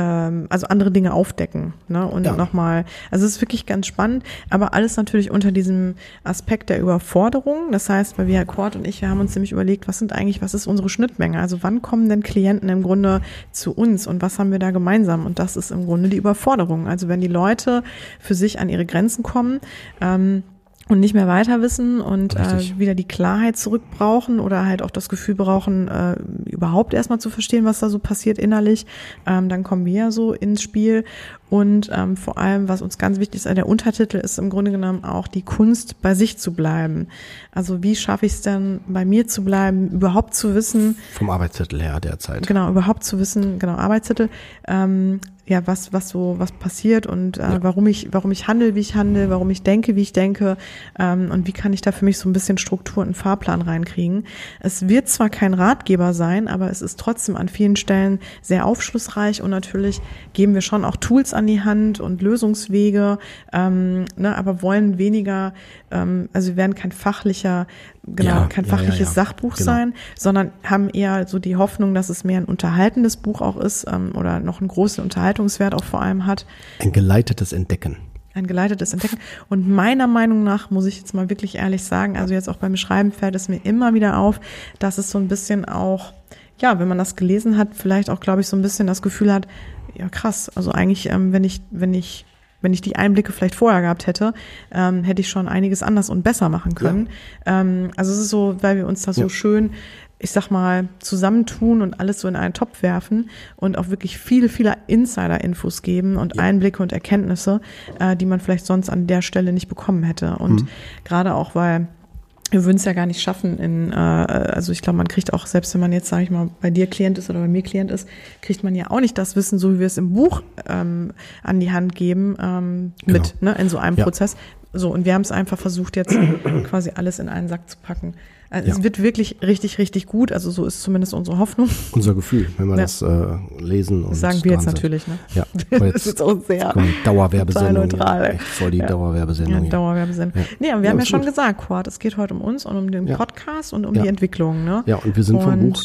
S1: also andere Dinge aufdecken ne? und ja. nochmal, also es ist wirklich ganz spannend, aber alles natürlich unter diesem Aspekt der Überforderung. Das heißt, weil wir Herr Kort und ich, wir haben uns nämlich überlegt, was sind eigentlich, was ist unsere Schnittmenge? Also wann kommen denn Klienten im Grunde zu uns und was haben wir da gemeinsam? Und das ist im Grunde die Überforderung. Also wenn die Leute für sich an ihre Grenzen kommen, ähm, und nicht mehr weiter wissen und äh, wieder die Klarheit zurück brauchen oder halt auch das Gefühl brauchen, äh, überhaupt erstmal zu verstehen, was da so passiert innerlich, ähm, dann kommen wir ja so ins Spiel. Und ähm, vor allem, was uns ganz wichtig ist, äh, der Untertitel ist im Grunde genommen auch die Kunst, bei sich zu bleiben. Also wie schaffe ich es denn, bei mir zu bleiben, überhaupt zu wissen,
S2: Vom Arbeitstitel her derzeit.
S1: genau, überhaupt zu wissen, genau, Arbeitstitel, ähm, ja, was, was so, was passiert und äh,
S2: Ja.
S1: warum ich, warum ich handle, wie ich handle, warum ich denke, wie ich denke, ähm, und wie kann ich da für mich so ein bisschen Struktur und einen Fahrplan reinkriegen. Es wird zwar kein Ratgeber sein, aber es ist trotzdem an vielen Stellen sehr aufschlussreich und natürlich geben wir schon auch Tools an die Hand und Lösungswege, ähm, ne, aber wollen weniger, ähm, also werden kein fachlicher, genau,
S2: Ja,
S1: kein
S2: ja, ja,
S1: fachliches
S2: ja.
S1: Sachbuch
S2: Genau.
S1: sein, sondern haben eher so die Hoffnung, dass es mehr ein unterhaltendes Buch auch ist ähm, oder noch einen großen Unterhaltungswert auch vor allem hat,
S2: Ein geleitetes Entdecken.
S1: ein geleitetes Entdecken. Und meiner Meinung nach muss ich jetzt mal wirklich ehrlich sagen, also jetzt auch beim Schreiben fällt es mir immer wieder auf, dass es so ein bisschen auch, ja, wenn man das gelesen hat, vielleicht auch, glaube ich, so ein bisschen das Gefühl hat, ja krass, also eigentlich, ähm, wenn ich, wenn ich wenn ich die Einblicke vielleicht vorher gehabt hätte, ähm, hätte ich schon einiges anders und besser machen können. Ähm, also es ist so, weil wir uns da so
S2: Ja.
S1: schön, ich sag mal, zusammentun und alles so in einen Topf werfen und auch wirklich viele, viele Insider-Infos geben und
S2: Ja.
S1: Einblicke und Erkenntnisse, äh, die man vielleicht sonst an der Stelle nicht bekommen hätte. Und
S2: Mhm.
S1: gerade auch, weil wir würden es ja gar nicht schaffen in, äh, also ich glaube, man kriegt auch, selbst wenn man jetzt, sage ich mal, bei dir Klient ist oder bei mir Klient ist, kriegt man ja auch nicht das Wissen, so wie wir es im Buch ähm, an die Hand geben, ähm, mit, ne, in so einem
S2: Ja.
S1: Prozess. So, und wir haben es einfach versucht, jetzt quasi alles in einen Sack zu packen. Also Es
S2: Ja.
S1: wird wirklich richtig, richtig gut. Also so ist zumindest unsere Hoffnung.
S2: Unser Gefühl, wenn wir
S1: Ja.
S2: das äh, lesen und
S1: Das sagen wir jetzt
S2: sind.
S1: natürlich, ne?
S2: Ja,
S1: Das ist
S2: jetzt
S1: auch sehr
S2: Dauerwerbesendung.
S1: neutral.
S2: hier. Echt voll die
S1: Ja.
S2: Dauerwerbesendung.
S1: Ja. Dauerwerbesendung.
S2: Ja.
S1: Nee, wir
S2: Ja,
S1: haben ja schon
S2: gut.
S1: gesagt, Quart, es geht heute um uns und um den
S2: Ja.
S1: Podcast und um
S2: Ja.
S1: die Entwicklung, ne?
S2: Ja, und wir sind vom
S1: Und-
S2: Buch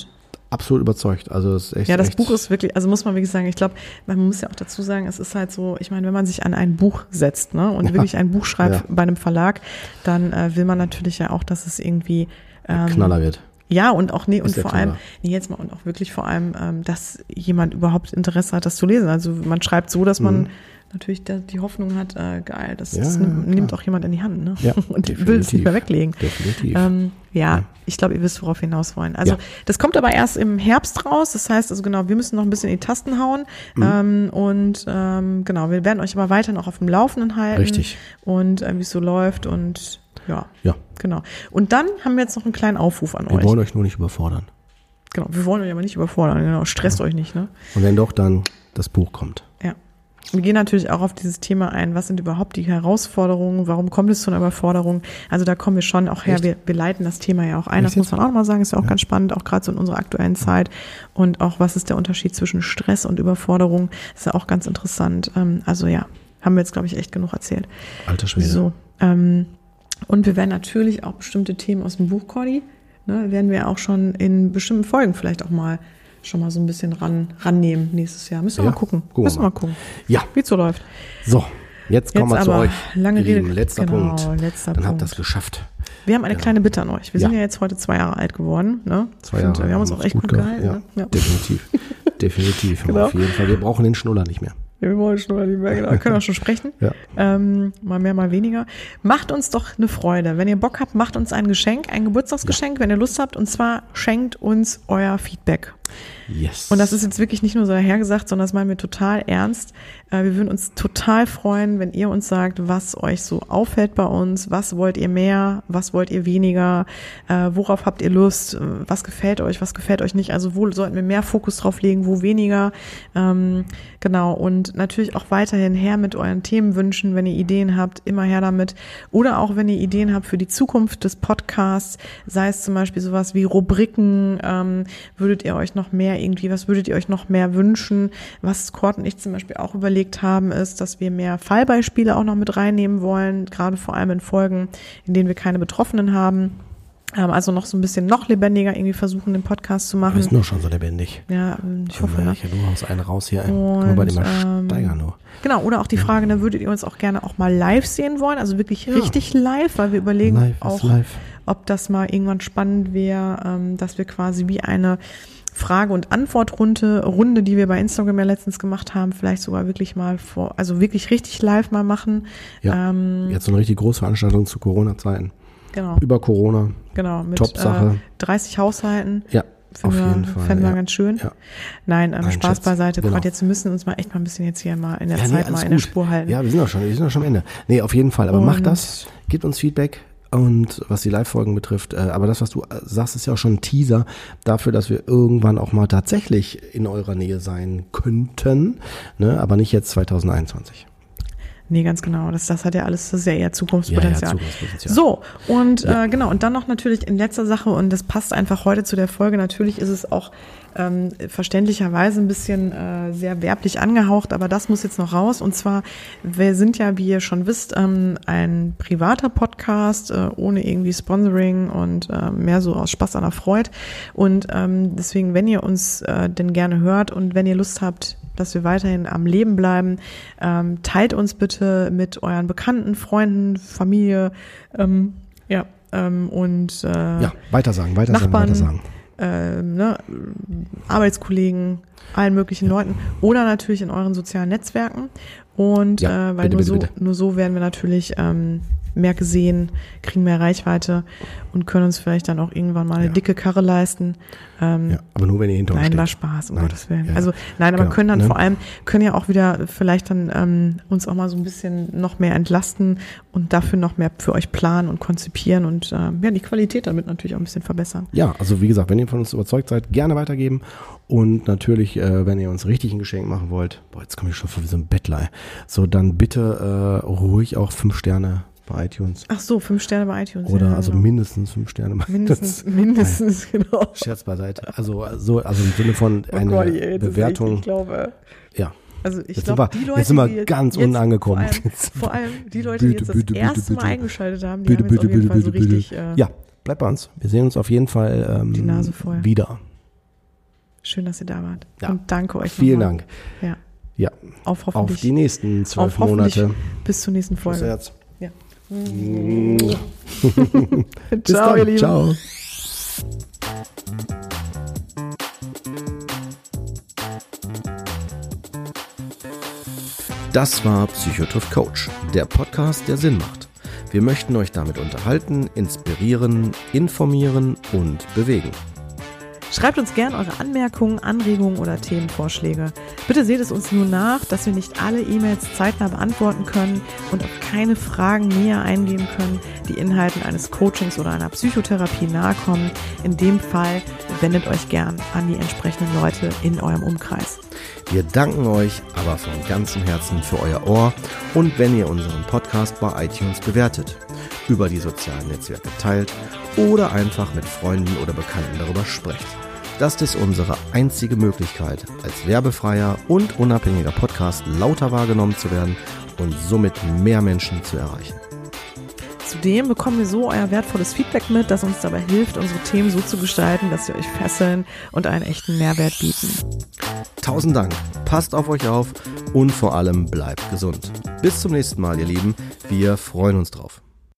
S2: absolut überzeugt. Also es ist echt.
S1: Ja, das
S2: echt,
S1: Buch ist wirklich, also muss man wirklich sagen, ich glaube, man muss ja auch dazu sagen, es ist halt so, ich meine, wenn man sich an ein Buch setzt, ne, und
S2: Ja.
S1: wirklich ein Buch schreibt
S2: Ja.
S1: bei einem Verlag, dann äh, will man natürlich ja auch, dass es irgendwie ähm,
S2: Knaller wird.
S1: Ja, und auch, nee, und vor allem,
S2: Knaller.
S1: nee, jetzt mal, und auch wirklich vor allem, ähm, dass jemand überhaupt Interesse hat, das zu lesen. Also man schreibt so, dass man
S2: Mhm.
S1: natürlich da die Hoffnung hat, äh, geil, das,
S2: Ja,
S1: das nimmt,
S2: klar.
S1: auch jemand in die Hand, ne?
S2: Ja,
S1: und will es nicht mehr weglegen.
S2: Definitiv.
S1: Ähm, ja,
S2: Ja.
S1: ich glaube, ihr wisst, worauf wir hinaus wollen. Also das kommt aber erst im Herbst raus. Das heißt, also genau, wir müssen noch ein bisschen in die Tasten hauen.
S2: Mhm.
S1: Ähm, und ähm, genau, wir werden euch aber weiter noch auf dem Laufenden halten.
S2: Richtig.
S1: Und äh, wie es so läuft und ja,
S2: Ja,
S1: genau. Und dann haben wir jetzt noch einen kleinen Aufruf an
S2: wir
S1: euch.
S2: wollen euch nur nicht überfordern.
S1: Genau, wir wollen euch aber nicht überfordern. Genau, stresst euch nicht, ne?
S2: Und wenn doch, dann das Buch kommt.
S1: Ja. Wir gehen natürlich auch auf dieses Thema ein. Was sind überhaupt die Herausforderungen? Warum kommt es zu einer Überforderung? Also da kommen wir schon auch her.
S2: Echt?
S1: Wir, wir leiten das Thema ja auch ein. Das
S2: Echt
S1: muss
S2: jetzt?
S1: man auch mal sagen. Ist ja auch ganz spannend, auch gerade so in unserer aktuellen Zeit. Und auch was ist der Unterschied zwischen Stress und Überforderung? Ist ja auch ganz interessant. Ähm, Also ja, haben wir jetzt, glaube ich, echt genug erzählt.
S2: Alter Schwede.
S1: So. Ähm, und wir werden natürlich auch bestimmte Themen aus dem Buch, Cordy, ne, werden wir auch schon in bestimmten Folgen vielleicht auch mal schon mal so ein bisschen ran, rannehmen nächstes Jahr. Müssen wir
S2: Ja,
S1: mal gucken.
S2: gucken
S1: Müssen wir
S2: mal.
S1: mal gucken,
S2: Ja,
S1: wie es so läuft.
S2: so. Jetzt kommen
S1: Jetzt
S2: wir zu euch.
S1: lange
S2: ihr Lieben.
S1: Rede-
S2: Letzter
S1: genau,
S2: Punkt.
S1: letzter
S2: Dann habt
S1: Punkt.
S2: ihr es geschafft.
S1: Wir haben eine kleine Bitte an euch. Wir
S2: Ja.
S1: sind ja jetzt heute zwei Jahre alt geworden. Ne?
S2: Zwei Jahre.
S1: Wir haben uns auch echt gut, gehalten.
S2: Ja,
S1: Ne?
S2: Definitiv. definitiv.
S1: Genau.
S2: Auf jeden Fall. Wir brauchen den Schnuller nicht mehr.
S1: Ja, wir wollen schon mal mehr, genau. Wir können auch schon sprechen.
S2: Ja.
S1: Ähm, mal mehr, mal weniger. Macht uns doch eine Freude. Wenn ihr Bock habt, macht uns ein Geschenk, ein Geburtstagsgeschenk, wenn ihr Lust habt. Und zwar schenkt uns euer Feedback.
S2: Yes.
S1: Und das ist jetzt wirklich nicht nur so dahergesagt, sondern das meinen wir total ernst. Äh, Wir würden uns total freuen, wenn ihr uns sagt, was euch so auffällt bei uns, was wollt ihr mehr, was wollt ihr weniger, äh, worauf habt ihr Lust, äh, was gefällt euch, was gefällt euch nicht. Also wo sollten wir mehr Fokus drauf legen, wo weniger. Ähm, Genau, und natürlich auch weiterhin her mit euren Themenwünschen, wenn ihr Ideen habt, immer her damit. Oder auch wenn ihr Ideen habt für die Zukunft des Podcasts, sei es zum Beispiel sowas wie Rubriken, ähm, würdet ihr euch noch mehr irgendwie, was würdet ihr euch noch mehr wünschen? Was Kurt und ich zum Beispiel auch überlegt haben, ist, dass wir mehr Fallbeispiele auch noch mit reinnehmen wollen, gerade vor allem in Folgen, in denen wir keine Betroffenen haben. Ähm, also noch so ein bisschen noch lebendiger irgendwie versuchen, den Podcast zu
S2: Du
S1: machen.
S2: bist nur schon so lebendig.
S1: Ja, ähm, ich hoffe, ne?
S2: Ja, du haust einen raus hier.
S1: Und,
S2: nur bei dem
S1: ähm,
S2: steigern nur.
S1: Genau, oder auch die Frage, ne, würdet ihr uns auch gerne auch mal live sehen wollen? Also wirklich richtig live, weil wir überlegen
S2: Live
S1: auch,
S2: live.
S1: ob das mal irgendwann spannend wäre, ähm, dass wir quasi wie eine Frage- und Antwortrunde, Runde, die wir bei Instagram ja letztens gemacht haben, vielleicht sogar wirklich mal vor, also wirklich richtig live mal machen.
S2: Ja,
S1: Ähm,
S2: jetzt so eine richtig große Veranstaltung zu Corona-Zeiten.
S1: genau,
S2: Über Corona.
S1: genau, mit
S2: Top-Sache.
S1: Äh, 30 Haushalten.
S2: Ja, auf
S1: Finden wir,
S2: jeden Fall.
S1: Fänden wir
S2: ja.
S1: ganz schön.
S2: Ja.
S1: Nein, ähm,
S2: Nein,
S1: Spaß
S2: Schatz,
S1: beiseite.
S2: genau.
S1: Gott, jetzt wir müssen uns mal echt mal ein bisschen jetzt hier mal in der
S2: Ja, nee,
S1: Zeit
S2: alles
S1: mal in der
S2: gut.
S1: Spur halten.
S2: Ja, wir sind doch schon, wir sind doch schon am Ende. Nee, auf jeden Fall. Aber macht
S1: Und-
S2: das, gebt uns Feedback. Und was die Live-Folgen betrifft, äh, aber das, was du äh, sagst, ist ja auch schon ein Teaser dafür, dass wir irgendwann auch mal tatsächlich in eurer Nähe sein könnten, ne? aber nicht jetzt 2021.
S1: Nee, ganz genau. Das, das hat ja alles, das ist ja eher Zukunftspotenzial.
S2: Zukunftspotenzial.
S1: So, und äh, genau, und dann noch natürlich in letzter Sache, und das passt einfach heute zu der Folge, natürlich ist es auch ähm, verständlicherweise ein bisschen äh, sehr werblich angehaucht, aber das muss jetzt noch raus. Und zwar, wir sind ja, wie ihr schon wisst, ähm, ein privater Podcast, äh, ohne irgendwie Sponsoring und äh, mehr so aus Spaß an der Freude. Und ähm, deswegen, wenn ihr uns äh, denn gerne hört und wenn ihr Lust habt, dass wir weiterhin am Leben bleiben. Ähm, teilt uns bitte mit euren Bekannten, Freunden, Familie, ähm, ja, ähm, und äh,
S2: Ja, weitersagen, weitersagen,
S1: Nachbarn,
S2: weitersagen.
S1: Ähm, ne, Arbeitskollegen, allen möglichen Leuten oder natürlich in euren sozialen Netzwerken. Und
S2: Ja,
S1: äh, weil
S2: bitte,
S1: nur,
S2: bitte,
S1: so,
S2: bitte.
S1: nur so werden wir natürlich ähm, mehr gesehen, kriegen mehr Reichweite und können uns vielleicht dann auch irgendwann mal eine
S2: Ja.
S1: dicke Karre leisten. Ähm,
S2: Ja, aber nur wenn ihr hinter uns
S1: Nein,
S2: steht.
S1: war Spaß, um
S2: Nein.
S1: Gottes Willen.
S2: Ja,
S1: Also nein, aber
S2: genau,
S1: können dann
S2: ne?
S1: vor allem, können ja auch wieder vielleicht dann ähm, uns auch mal so ein bisschen noch mehr entlasten und dafür noch mehr für euch planen und konzipieren und ähm, ja, die Qualität damit natürlich auch ein bisschen verbessern.
S2: Ja, also wie gesagt, wenn ihr von uns überzeugt seid, gerne weitergeben. Und natürlich, äh, wenn ihr uns richtig ein Geschenk machen wollt, boah, jetzt komme ich schon vor wie so ein Bettler, so dann bitte äh, ruhig auch fünf Sterne bei iTunes.
S1: Ach so, fünf Sterne bei iTunes.
S2: Oder
S1: ja,
S2: also
S1: genau.
S2: mindestens fünf Sterne bei
S1: mindestens,
S2: iTunes.
S1: mindestens, genau.
S2: Scherz beiseite. Also, so, also im Sinne von
S1: Oh
S2: eine
S1: Gott, ey, jetzt ist
S2: Bewertung.
S1: Echt, ich glaube,
S2: ja.
S1: also ich
S2: Jetzt
S1: glaube,
S2: sind wir-
S1: die Leute,
S2: jetzt sind wir
S1: die jetzt,
S2: ganz
S1: jetzt
S2: unten angekommen.
S1: Vor allem,
S2: Jetzt-
S1: vor allem die Leute, die jetzt das
S2: bitte,
S1: erste
S2: bitte,
S1: Mal
S2: bitte.
S1: eingeschaltet haben, die
S2: Bitte,
S1: haben jetzt
S2: bitte,
S1: auf jeden
S2: bitte,
S1: Fall so
S2: bitte, bitte.
S1: richtig äh,
S2: Ja, bleibt bei uns. Wir sehen uns auf jeden Fall ähm,
S1: Die Nase voll.
S2: wieder.
S1: schön, dass ihr da wart.
S2: Ja.
S1: Und danke euch
S2: Vielen
S1: nochmal.
S2: Dank.
S1: Ja,
S2: Ja,
S1: auf
S2: auf
S1: hoffentlich.
S2: die nächsten zwölf
S1: auf
S2: Monate.
S1: bis zur nächsten
S2: Bis
S1: Folge.
S2: jetzt. Bis
S1: Ciao,
S2: dann.
S1: ihr Lieben.
S2: Ciao. Das war Psychotriff Coach, der Podcast, der Sinn macht. Wir möchten euch damit unterhalten, inspirieren, informieren und bewegen.
S1: Schreibt uns gern eure Anmerkungen, Anregungen oder Themenvorschläge. Bitte seht es uns nur nach, dass wir nicht alle E-Mails zeitnah beantworten können und auf keine Fragen näher eingehen können, die Inhalten eines Coachings oder einer Psychotherapie nahe kommen. In dem Fall wendet euch gern an die entsprechenden Leute in eurem Umkreis.
S2: Wir danken euch aber von ganzem Herzen für euer Ohr und wenn ihr unseren Podcast bei iTunes bewertet, über die sozialen Netzwerke teilt oder einfach mit Freunden oder Bekannten darüber sprecht. Das ist unsere einzige Möglichkeit, als werbefreier und unabhängiger Podcast lauter wahrgenommen zu werden und somit mehr Menschen zu erreichen.
S1: Zudem bekommen wir so euer wertvolles Feedback mit, das uns dabei hilft, unsere Themen so zu gestalten, dass sie euch fesseln und einen echten Mehrwert bieten.
S2: Tausend Dank, passt auf euch auf und vor allem bleibt gesund. Bis zum nächsten Mal, ihr Lieben. Wir freuen uns drauf.